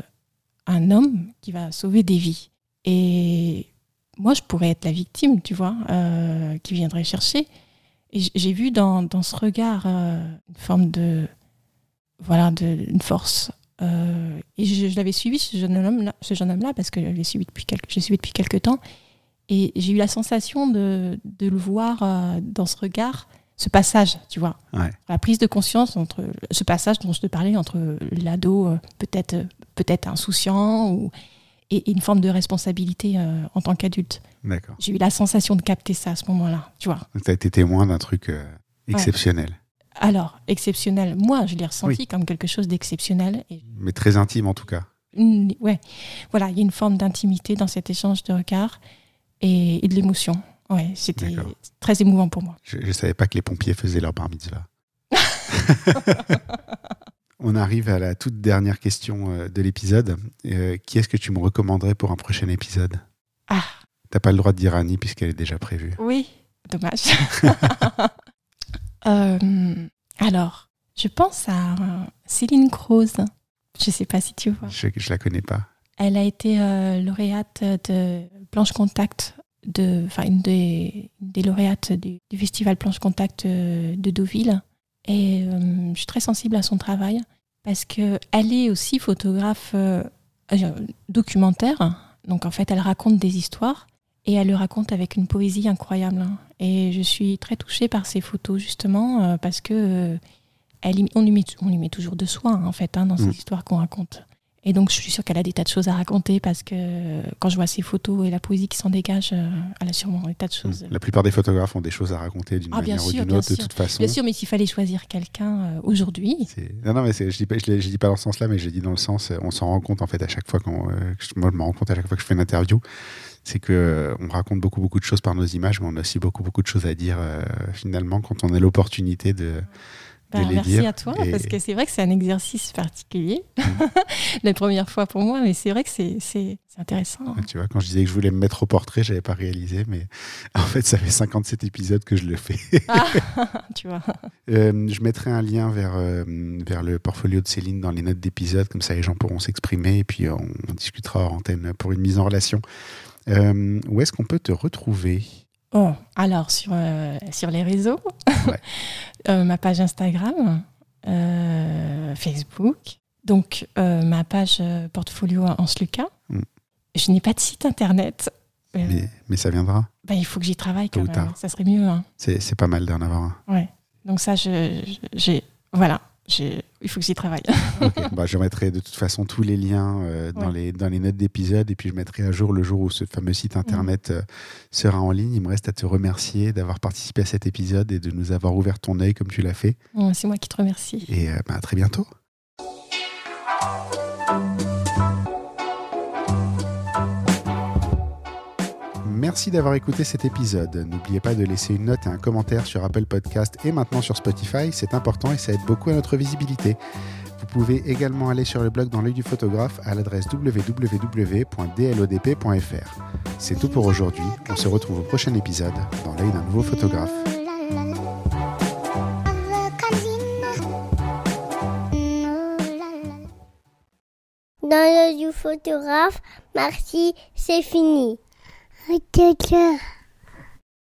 un homme qui va sauver des vies. Et moi, je pourrais être la victime, tu vois, euh, qui viendrait chercher. Et j'ai vu dans, dans ce regard euh, une forme de, voilà, de, une force. Euh, et je, je l'avais suivi, ce jeune homme-là, ce jeune homme-là, parce que je l'ai suivi depuis quelques, suivi depuis quelques temps. Et j'ai eu la sensation de, de le voir dans ce regard, ce passage, tu vois. Ouais. La prise de conscience entre ce passage dont je te parlais, entre l'ado peut-être peut-être insouciant ou, et, une forme de responsabilité euh, en tant qu'adulte. D'accord. J'ai eu la sensation de capter ça à ce moment-là, tu vois. Tu as été témoin d'un truc euh, exceptionnel, Alors, exceptionnel, moi, je l'ai ressenti Oui. comme quelque chose d'exceptionnel. Et mais très intime en tout cas. une- ouais, voilà, il y a une forme d'intimité dans cet échange de regards et, et de l'émotion. Ouais, c'était très émouvant pour moi. Je ne savais pas que les pompiers faisaient leur bar mitzvah. On arrive à la toute dernière question euh, de l'épisode. Euh, qui est-ce que tu me recommanderais pour un prochain épisode? Ah, T'as pas le droit de dire Annie puisqu'elle est déjà prévue. oui, dommage. Euh, alors, je pense à Céline Croze. Je sais pas si tu vois. Je, je la connais pas. Elle a été euh, lauréate de Planche Contact, de, enfin une des, des lauréates du, du festival Planche Contact de Deauville. Et euh, je suis très sensible à son travail parce qu'elle est aussi photographe euh, euh, documentaire. Donc en fait, elle raconte des histoires et elle le raconte avec une poésie incroyable. hein. Et je suis très touchée par ses photos justement euh, parce que elle, y- on, lui met, on lui met toujours de soi en fait hein, dans ces Mm. histoires qu'on raconte. Et donc, je suis sûre qu'elle a des tas de choses à raconter parce que euh, quand je vois ses photos et la poésie qui s'en dégage, euh, elle a sûrement des tas de choses. La plupart des photographes ont des choses à raconter d'une Ah, manière ou d'une autre, de toute façon. Bien sûr, mais s'il fallait choisir quelqu'un euh, aujourd'hui, Non, non, mais je dis pas, je, l'ai- je dis pas dans ce sens-là, mais je dis dans le sens, on s'en rend compte en fait à chaque fois quand, euh, que je- moi je me rends compte à chaque fois que je fais une interview, c'est que euh, on raconte beaucoup beaucoup de choses par nos images, mais on a aussi beaucoup beaucoup de choses à dire euh, finalement quand on a l'opportunité de, bah, merci à toi et- parce que c'est vrai que c'est un exercice particulier. la première fois pour moi, mais c'est vrai que c'est intéressant. hein. Tu vois, quand je disais que je voulais me mettre au portrait, j'avais pas réalisé, mais en fait, ça fait 57 épisodes que je le fais. Ah, tu vois. Euh, je mettrai un lien vers, euh, vers le portfolio de Céline dans les notes d'épisode, comme ça les gens pourront s'exprimer et puis on, discutera hors antenne pour une mise en relation. Euh, où est-ce qu'on peut te retrouver? Bon, alors sur, euh, sur les réseaux, Ouais. Euh, ma page Instagram, euh, Facebook, donc euh, ma page portfolio en Sluca. Mm. Je n'ai pas de site internet. Mais, mais ça viendra. ben, il faut que j'y travaille Tôt quand même. Ça serait mieux. hein. C'est pas mal d'en avoir un. Ouais. Donc ça, j'ai, voilà, il faut que j'y travaille. Bah, je mettrai de toute façon tous les liens euh, dans, Ouais. les, dans les notes d'épisode et puis je mettrai à jour le jour où ce fameux site internet euh, sera en ligne. Il me reste à te remercier d'avoir participé à cet épisode et de nous avoir ouvert ton œil comme tu l'as fait. C'est moi qui te remercie. Et euh, bah, à très bientôt. Merci d'avoir écouté cet épisode. N'oubliez pas de laisser une note et un commentaire sur Apple Podcast et maintenant sur Spotify. C'est important et ça aide beaucoup à notre visibilité. Vous pouvez également aller sur le blog dans l'œil du photographe à l'adresse www.dlodp.fr. C'est tout pour aujourd'hui. On se retrouve au prochain épisode dans l'œil d'un nouveau photographe. Dans l'œil du photographe, merci, c'est fini. I did. Uh...